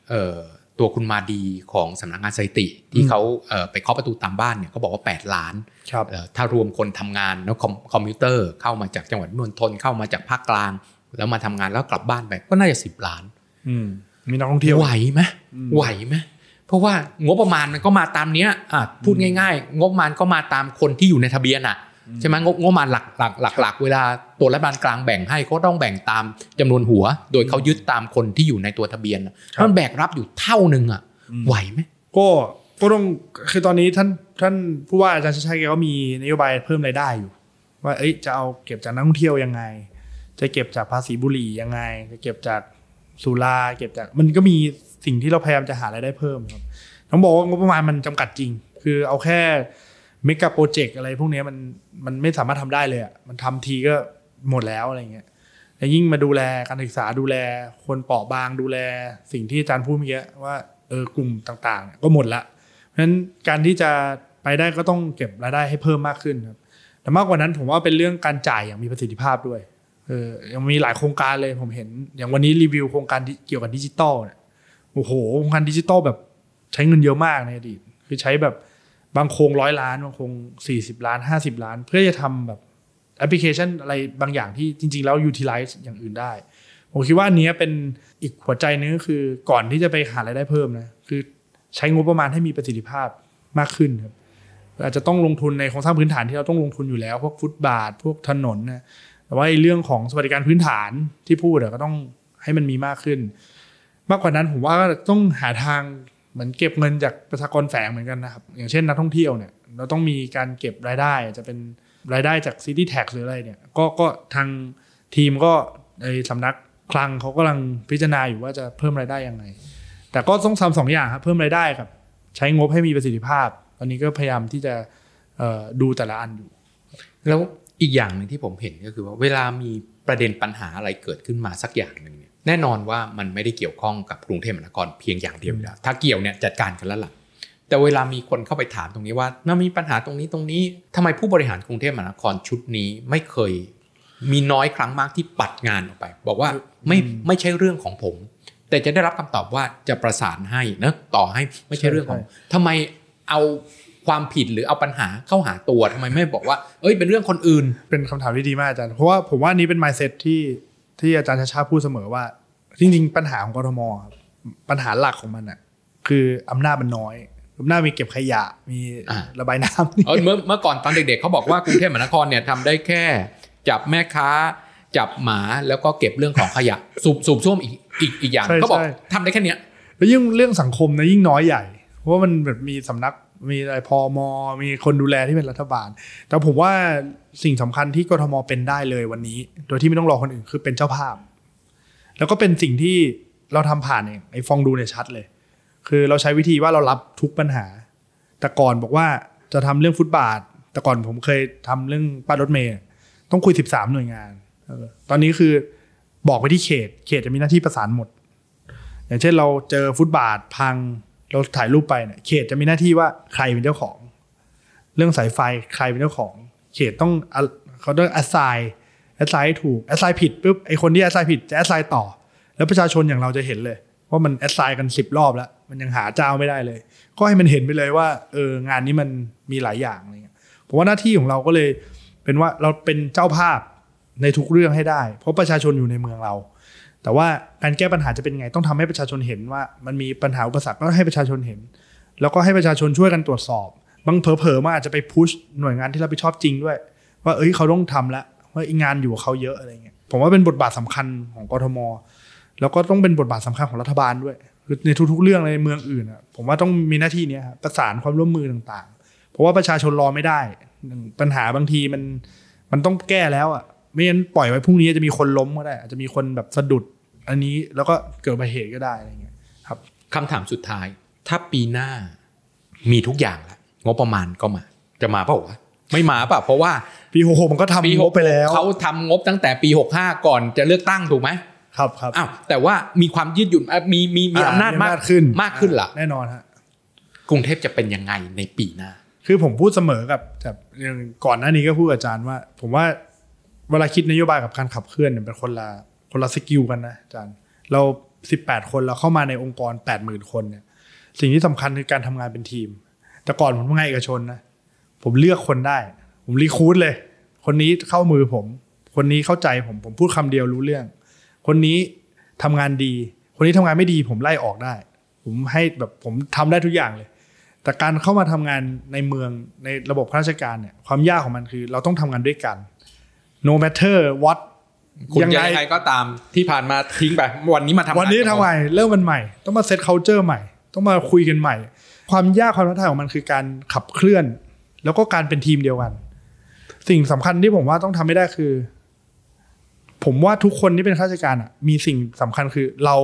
เอ่อ ตัวคุณมาดีของสำนักงานสถิติ ที่เขาเอ่อไปเคาะประตูตามบ้านเนี่ยเขาบอกว่า 8 ล้านครับเอ่อถ้ารวมคนทำงานแล้วคอมคอมพิวเตอร์เข้ามาจากจังหวัดมณฑลเข้ามาจากภาคกลาง แล้วมาทำงานแล้วกลับบ้านไปก็น่าจะ 10 ล้านอืมมีนักท่องเที่ยวไหวไหมอืมไหวไหมเพราะว่างบประมาณมันก็มาตามเนี้ยอะพูดง่าย ๆ งบประมาณก็มาตามคนที่อยู่ในทะเบียนอะ ใช่ไหมงบงบประมาณหลักหลักหลักหลักเวลาตัวรัฐบาลกลางแบ่งให้เขาต้องแบ่งตามจำนวนหัว โดยเขายึดตามคนที่อยู่ในตัวทะเบียนอะมันแบกรับอยู่เท่านึงอะไหวไหมก็ก็ต้องคือตอนนี้ท่านท่านผู้ว่าอาจารย์ชาติชายแกก็มีนโยบายเพิ่มรายได้อยู่ ว่าเอ้ยจะเอาเก็บจากนักท่องเที่ยวยังไง จะเก็บจากภาษีบุหรี่ยังไง จะเก็บจากสุราเก็บจากมันก็มีสิ่งที่เราพยายามจะหารายได้เพิ่มครับต้องบอกว่างบประมาณมันจำกัดจริง คือเอาแค่ เมกะโปรเจกต์อะไรพวกนี้มันมันไม่สามารถทำได้เลยอะมันทำทีก็หมดแล้วอะไรเงี้ยแล้วยิ่งมาดูแลการศึกษาดูแลคนเปราะบางดูแลสิ่งที่อาจารย์พูดเมื่อกี้ว่าเออกลุ่มต่างๆ ก็หมดละเพราะฉะนั้นการที่จะไปได้ก็ต้องเก็บรายได้ให้เพิ่มมากขึ้นครับแต่มากกว่านั้นผมว่าเป็นเรื่องการจ่ายอย่างมีประสิทธิภาพด้วยเออยังมีหลายโครงการเลยผมเห็น อย่างวันนี้รีวิวโครงการที่เกี่ยวกับดิจิตอลเนี่ยโอ้โหโครงการดิจิตอลแบบใช้เงินเยอะมากในอดีตคือใช้แบบ บางโครงร้อยล้านบางโครงสี่สิบล้านห้าสิบล้าน เพื่อจะทำแบบแอปพลิเคชันอะไรบางอย่างที่จริง ๆ แล้ว utilize อย่างอื่นได้ ผมคิดว่าอันเนี้ยเป็นอีกหัวใจนึงก็คือก่อนที่จะไปหารายได้เพิ่มนะคือใช้งบประมาณให้มีประสิทธิภาพมากขึ้นครับอาจจะต้องลงทุนในโครงสร้างพื้นฐานที่เราต้องลงทุนอยู่แล้วพวกฟุตบาท พวกถนนนะแต่ว่าเรื่องของสวัสดิการพื้นฐานที่พูดก็ต้องให้มันมีมากขึ้น มากกว่านั้นผมว่าก็ต้องหาทาง เหมือนเก็บเงินจากประชากรแฝงเหมือนกันนะครับ อย่างเช่นนักท่องเที่ยวเนี่ยเราต้องมีการเก็บรายได้จะเป็นรายได้จากซิตี้แท็กหรืออะไรเนี่ยก็ก็ทางทีมก็ในสำนักคลังเขากำลังพิจารณาอยู่ว่าจะเพิ่มรายได้ยังไง แต่ก็ต้องทำสองอย่างครับเพิ่มรายได้กับ ใช้งบให้มีประสิทธิภาพ ตอนนี้ก็พยายามที่จะดูแต่ละอันอยู่ แล้วอีกอย่างหนึ่งที่ผมเห็นก็คือว่าเวลามีประเด็นปัญหาอะไรเกิดขึ้นมาสักอย่างหนึ่ง แน่นอนว่ามันไม่ได้เกี่ยวข้องกับกรุงเทพมหานครเพียงอย่างเดียวอยู่แล้วถ้าเกี่ยวเนี่ยจัดการกันแล้วล่ะแต่เวลามีคนเข้าไปถามตรงนี้ว่ามันมีปัญหาตรงนี้ตรงนี้ทำไมผู้บริหารกรุงเทพมหานครชุดนี้ไม่เคย มีน้อยครั้งมากที่ปัดงานออกไป บอกว่าไม่ไม่ใช่เรื่องของผม แต่จะได้รับคำตอบว่าจะประสานให้นะต่อให้ไม่ใช่เรื่องของใช่ทำไมเอาความผิดหรือเอาปัญหาเข้าหาตัวทำไมไม่บอกว่า เอ้ยเป็นเรื่องคนอื่น เป็นคำถามที่ดีมากอาจารย์เพราะว่าผมว่านี้เป็น mindset ที่ ที่อาจารย์ชาชาพูดเสมอว่า จริงๆ ปัญหาของกทมครับปัญหาหลักของมันอะ คืออำนาจมันน้อยอำนาจมีเก็บขยะมีอ่าระบายน้ำเออเมื่อเมื่อก่อนตอนเด็กๆเขาบอกว่ากรุงเทพมหานครเนี่ยทำได้แค่จับแม่ค้าจับหมาแล้วก็เก็บเรื่องของขยะ สูบสูบซ่วมอีกอีกอีกอย่างใช่เขาบอกใช่ทำได้แค่เนี้ยแล้วยิ่งเรื่องสังคมนะยิ่งน้อยใหญ่ เพราะว่ามันแบบมีสำนักมีอะไรพอมมีคนดูแลที่เป็นรัฐบาล แต่ผมว่า สิ่งสำคัญที่กรทมเป็นได้เลยวันนี้ โดยที่ไม่ต้องรอคนอื่นคือเป็นเจ้าภาพ แล้วก็เป็นสิ่งที่เราทำผ่านเองไอ้ฟองดูเนี่ยชัดเลย คือเราใช้วิธีว่าเรารับทุกปัญหา แต่ก่อนบอกว่าจะทำเรื่องฟุตบาท แต่ก่อนผมเคยทำเรื่องป้ายรถเมย์ต้องคุย 13 หน่วยงานตอนนี้คือบอกไปที่เขต เขตจะมีหน้าที่ประสานหมด อย่างเช่นเราเจอฟุตบาทพังเราถ่ายรูปไปเนี่ยเขตจะมีหน้าที่ว่าใครเป็นเจ้าของ เรื่องสายไฟใครเป็นเจ้าของ เขตต้องเขาต้อง assign assign ถูก assign ผิดปุ๊บไอคนที่ assign ผิดจะ assign ต่อ แล้วประชาชนอย่างเราจะเห็นเลยว่ามัน assign กันสิบรอบแล้ว มันยังหาเจ้าไม่ได้เลย ก็ให้มันเห็นไปเลยว่าเอองานนี้มันมีหลายอย่างอะไรเงี้ยผมว่าหน้าที่ของเราก็เลยเป็นว่าเราเป็นเจ้าภาพในทุกเรื่องให้ได้ เพราะประชาชนอยู่ในเมืองเรา แต่ว่าการแก้ปัญหาจะเป็นไงต้องทำให้ประชาชนเห็นว่า มันมีปัญหาอุปสรรคก็ให้ประชาชนเห็น แล้วก็ให้ประชาชนช่วยกันตรวจสอบ บางเผลอๆมันอาจจะไปพุชหน่วยงานที่รับผิดชอบจริงด้วย ว่าเอ้ยเขาต้องทำละว่าอีงานอยู่กับเขาเยอะอะไรเงี้ยผมว่าเป็นบทบาทสำคัญของกทม แล้วก็ต้องเป็นบทบาทสำคัญของรัฐบาลด้วยคือในทุกๆเรื่องในเมืองอื่นอะผมว่าต้องมีหน้าที่เนี้ยครับประสานความร่วมมือต่างๆ เพราะว่าประชาชนรอไม่ได้ ปัญหาบางทีมันมันต้องแก้แล้วอะไม่งั้นปล่อยไว้พรุ่งนี้จะมีคนล้มก็ได้อาจจะมีคนแบบสะดุดอันนี้แล้วก็เกิดอุบัติเหตุก็ได้อะไรเงี้ยครับคำถามสุดท้าย ถ้าปีหน้ามีทุกอย่างแล้ว งบประมาณก็มา จะมาเปล่าวะไม่มาเปล่ะเพราะว่าปีหกหกมันก็ทำปีงบไปแล้วเขาทำงบตั้งแต่ปี65ก่อนจะเลือกตั้งถูกไหมครับครับอ้าวแต่ว่ามีความยืดหยุ่นอะมีมีมีอ่าอำนาจมีมากอำนาจขึ้นมากขึ้นล่ะแน่นอนฮะกรุงเทพจะเป็นยังไงในปีหน้า คือผมพูดเสมอกับแบบอย่างก่อนหน้านี้ก็พูดกับอาจารย์ว่า ผมว่าเวลาคิดนโยบายกับการขับเคลื่อนเนี่ยเป็นคนละคนละสกิลกันนะอาจารย์ เราสิบแปดคนเราเข้ามาในองค์กรแปดหมื่นคนเนี่ยสิ่งที่สำคัญคือการทำงานเป็นทีม แต่ก่อนผมทำงานเอกชนนะผมเลือกคนได้ ผมรีคูดเลย คนนี้เข้ามือผม คนนี้เข้าใจผมผมพูดคำเดียวรู้เรื่อง คนนี้ทำงานดี คนนี้ทำงานไม่ดี ผมไล่ออกได้ ผมให้แบบผมทำได้ทุกอย่างเลย แต่การเข้ามาทำงานในเมืองในระบบข้าราชการเนี่ยความยากของมันคือเราต้องทำงานด้วยกัน no matter what คุณจะยังไงก็ตามที่ผ่านมาทิ้งไปวันนี้มาทำวันนี้งาทำกับไมเริ่มมันใหม่ ต้องมาเซต culture ใหม่ ต้องมาคุยกันใหม่ ความยากความท้าทายของมันคือการขับเคลื่อน แล้วก็การเป็นทีมเดียวกัน สิ่งสำคัญที่ผมว่าต้องทำไม่ได้คือ ผมว่าทุกคนที่เป็นข้าราชการอะ มีสิ่งสำคัญคือเรา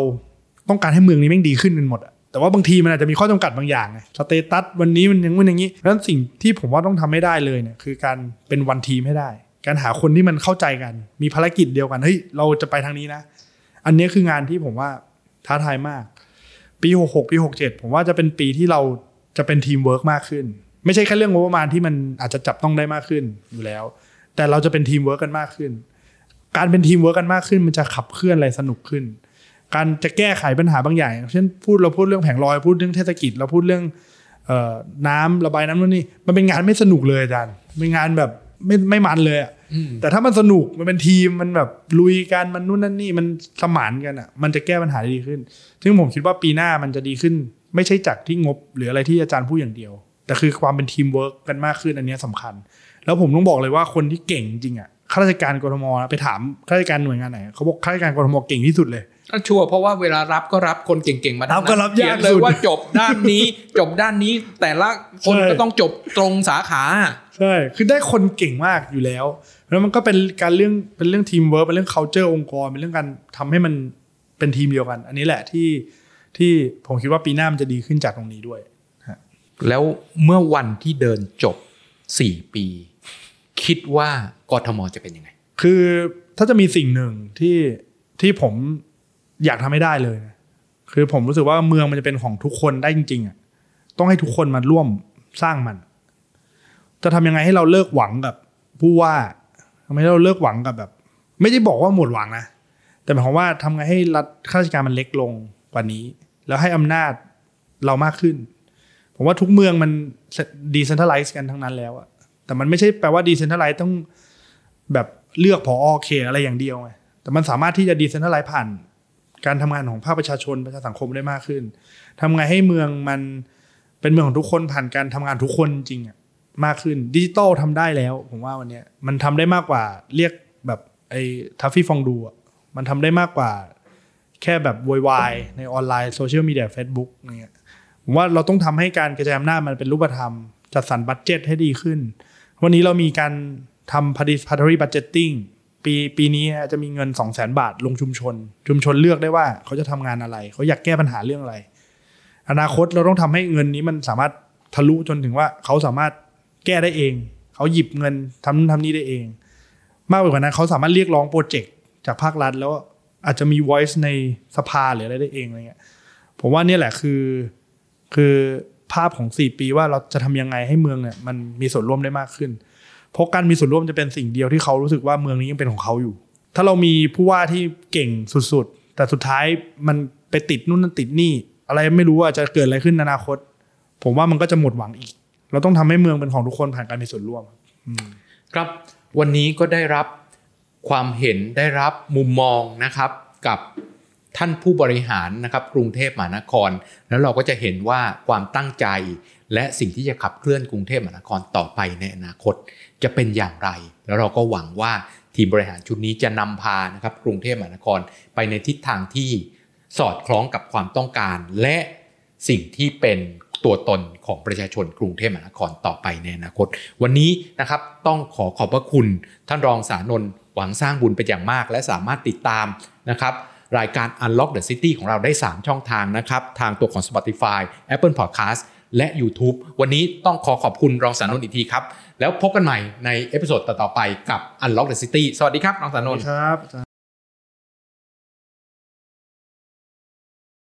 ต้องการให้เมืองนี้แม่งดีขึ้นกันหมดอะแต่ว่าบางทีมันอาจจะมีข้อจำกัดบางอย่างไงสเตตัสวันนี้มันอยังมันอย่างนี้เพราะฉะนั้นสิ่งที่ผมว่าต้องทำไม่ได้เลยเนี่ยคือการเป็นวันทีมให้ได้ การหาคนที่มันเข้าใจกัน มีภารกิจเดียวกันเฮ้ยเราจะไปทางนี้นะ อันนี้คืองานที่ผมว่าท้าทายมาก ปี66ปี67ผมว่าจะเป็นปีที่เราจะเป็นทีมเวิร์กมากขึ้น ไม่ใช่แค่เรื่องงบประมาณที่มันอาจจะจับต้องได้มากขึ้นอยู่แล้ว แต่เราจะเป็นทีมเวิร์กกันมากขึ้น การเป็นทีมเวิร์กกันมากขึ้น มันจะขับเคลื่อนอะไรสนุกขึ้น การจะแก้ไขปัญหาบางอย่าง เช่นพูดเราพูดเรื่องแผงลอยพูดเรื่องเทศกิจเราพูดเรื่องน้ำระบายน้ำนู่นนี่มันเป็นงานไม่สนุกเลยอาจารย์เป็นงานแบบไม่ไม่มันเลยอะ แต่ถ้ามันสนุกมันเป็นทีมมันแบบลุยกันมันนู่นนั่นนี่มันสมานกันอะ มันจะแก้ปัญหาได้ดีขึ้น ซึ่งผมคิดว่าปีหน้ามันจะดีขึ้น ไม่ใช่จากที่งบหรืออะไรที่อาจารย์พูดอย่างเดียว แต่คือความเป็นทีมเวิร์กกันมากขึ้นอันเนี้ยสำคัญ แล้วผมต้องบอกเลยว่าคนที่เก่งจริงอะข้าราชการกทม.นะไปถามข้าราชการหน่วยงานไหนเขาบอกข้าราชการกทม.เก่งที่สุดเลยก็ชัวร์เพราะว่าเวลารับก็รับคนเก่งๆมาทั้งรับก็รับเขียยานกเลยสุดว่าจบด้านนี้ จบด้านนี้ แต่ละคนใช่ก็ต้องจบตรงสาขาใช่คือได้คนเก่งมากอยู่แล้ว แล้วมันก็เป็นการเรื่องเป็นเรื่องทีมเวิร์กเป็นเรื่อง culture องค์กรเป็นเรื่องการทำให้มันเป็นทีมเดียวกัน อันนี้แหละที่ที่ผมคิดว่าปีหน้ามันจะดีขึ้นจากตรงนี้ด้วยแล้วเมื่อวันที่เดินจบ 4 ปี คิดว่ากทมจะเป็นยังไง คือถ้าจะมีสิ่งหนึ่งที่ที่ผมอยากทำให้ได้เลยนะคือผมรู้สึกว่าเมืองมันจะเป็นของทุกคนได้จริงๆอะต้องให้ทุกคนมาร่วมสร้างมัน จะทำยังไงให้เราเลิกหวังกับผู้ว่า ทำไมให้เราเลิกหวังกับแบบ ไม่ได้บอกว่าหมดหวังนะแต่หมายความว่าทำไงให้รัฐข้าราชการมันเล็กลงกว่านี้ แล้วให้อำนาจเรามากขึ้น ผมว่าทุกเมืองมันดีเซนทัลไลซ์กันทั้งนั้นแล้วอะแต่มันไม่ใช่แปลว่าดีเซนทัลไลซ์ต้องแบบเลือกพอโอเขตอะไรอย่างเดียวไงแต่มันสามารถที่จะ decentralize ผ่าน การทำงานของภาคประชาชนประชาสังคมได้มากขึ้นทำไงให้เมืองมันเป็นเมืองของทุกคนผ่านการทำงานทุกคนจริงอะ มากขึ้นดิจิตอลทำได้แล้ว ผมว่าวันนี้มันทำได้มากกว่าเรียกแบบไอ้ Traffy Fondue มันทำได้มากกว่า แค่แบบโวยวายในออนไลน์โซเชียลมีเดียเฟซบุ๊กเงี้ยผมว่าเราต้องทำให้การกระจายอำนาจมันเป็นรูปธรรม จัดสรร budget ให้ดีขึ้น วันนี้เรามีการทำ participatory budgeting ปีปีนี้จะมีเงิน 2 0 0 0 0 0 บาทลงชุมชน ชุมชนเลือกได้ว่าเขาจะทำงานอะไร เขาอยากแก้ปัญหาเรื่องอะไร อนาคตเราต้องทำให้เงินนี้มันสามารถทะลุจนถึงว่าเขาสามารถ แก้ได้เอง เขาหยิบเงินทำนู่นทำนี่ได้เอง มากไปกว่านั้นเขาสามารถเรียกร้องโปรเจกต์จากภาครัฐ แล้วอาจจะมี voice ในสภาหรืออะไรได้เองอะไรเงี้ยผมว่านี่แหละคือคือภาพของ 4 ปีว่าเราจะทำยังไงให้เมืองเนี่ยมันมีส่วนร่วมได้มากขึ้น เพราะการมีส่วนร่วมจะเป็นสิ่งเดียวที่เขารู้สึกว่าเมืองนี้ยังเป็นของเขาอยู่ ถ้าเรามีผู้ว่าที่เก่งสุดๆ แต่สุดท้ายมันไปติดนู่นนั่นติดนี่ อะไรไม่รู้ว่าจะเกิดอะไรขึ้นในอนาคต ผมว่ามันก็จะหมดหวังอีก เราต้องทำให้เมืองเป็นของทุกคนผ่านการมีส่วนร่วมครับวันนี้ก็ได้รับความเห็นได้รับมุมมองนะครับกับท่านผู้บริหารนะครับกรุงเทพมหานคร แล้วเราก็จะเห็นว่าความตั้งใจ และสิ่งที่จะขับเคลื่อนกรุงเทพมหานครต่อไปในอนาคตจะเป็นอย่างไร แล้วเราก็หวังว่าทีมบริหารชุดนี้จะนำพานะครับกรุงเทพมหานครไปในทิศทางที่สอดคล้องกับความต้องการ และสิ่งที่เป็น ตัวตนของประชาชนกรุงเทพมหานครต่อไปในอนาคต วันนี้นะครับต้องขอขอบพระคุณท่านรองศานนท์หวังสร้างบุญเป็นอย่างมาก และสามารถติดตามนะครับรายการ Unlock the City ของเราได้ 3 ช่องทางนะครับ ทางตัวของ Spotify Apple Podcast และ YouTube วันนี้ต้องขอขอบคุณรองศานนท์อีกทีครับ แล้วพบกันใหม่ใน episode ต่อๆไปกับ Unlock the City สวัสดีครับรองศานนท์ครับ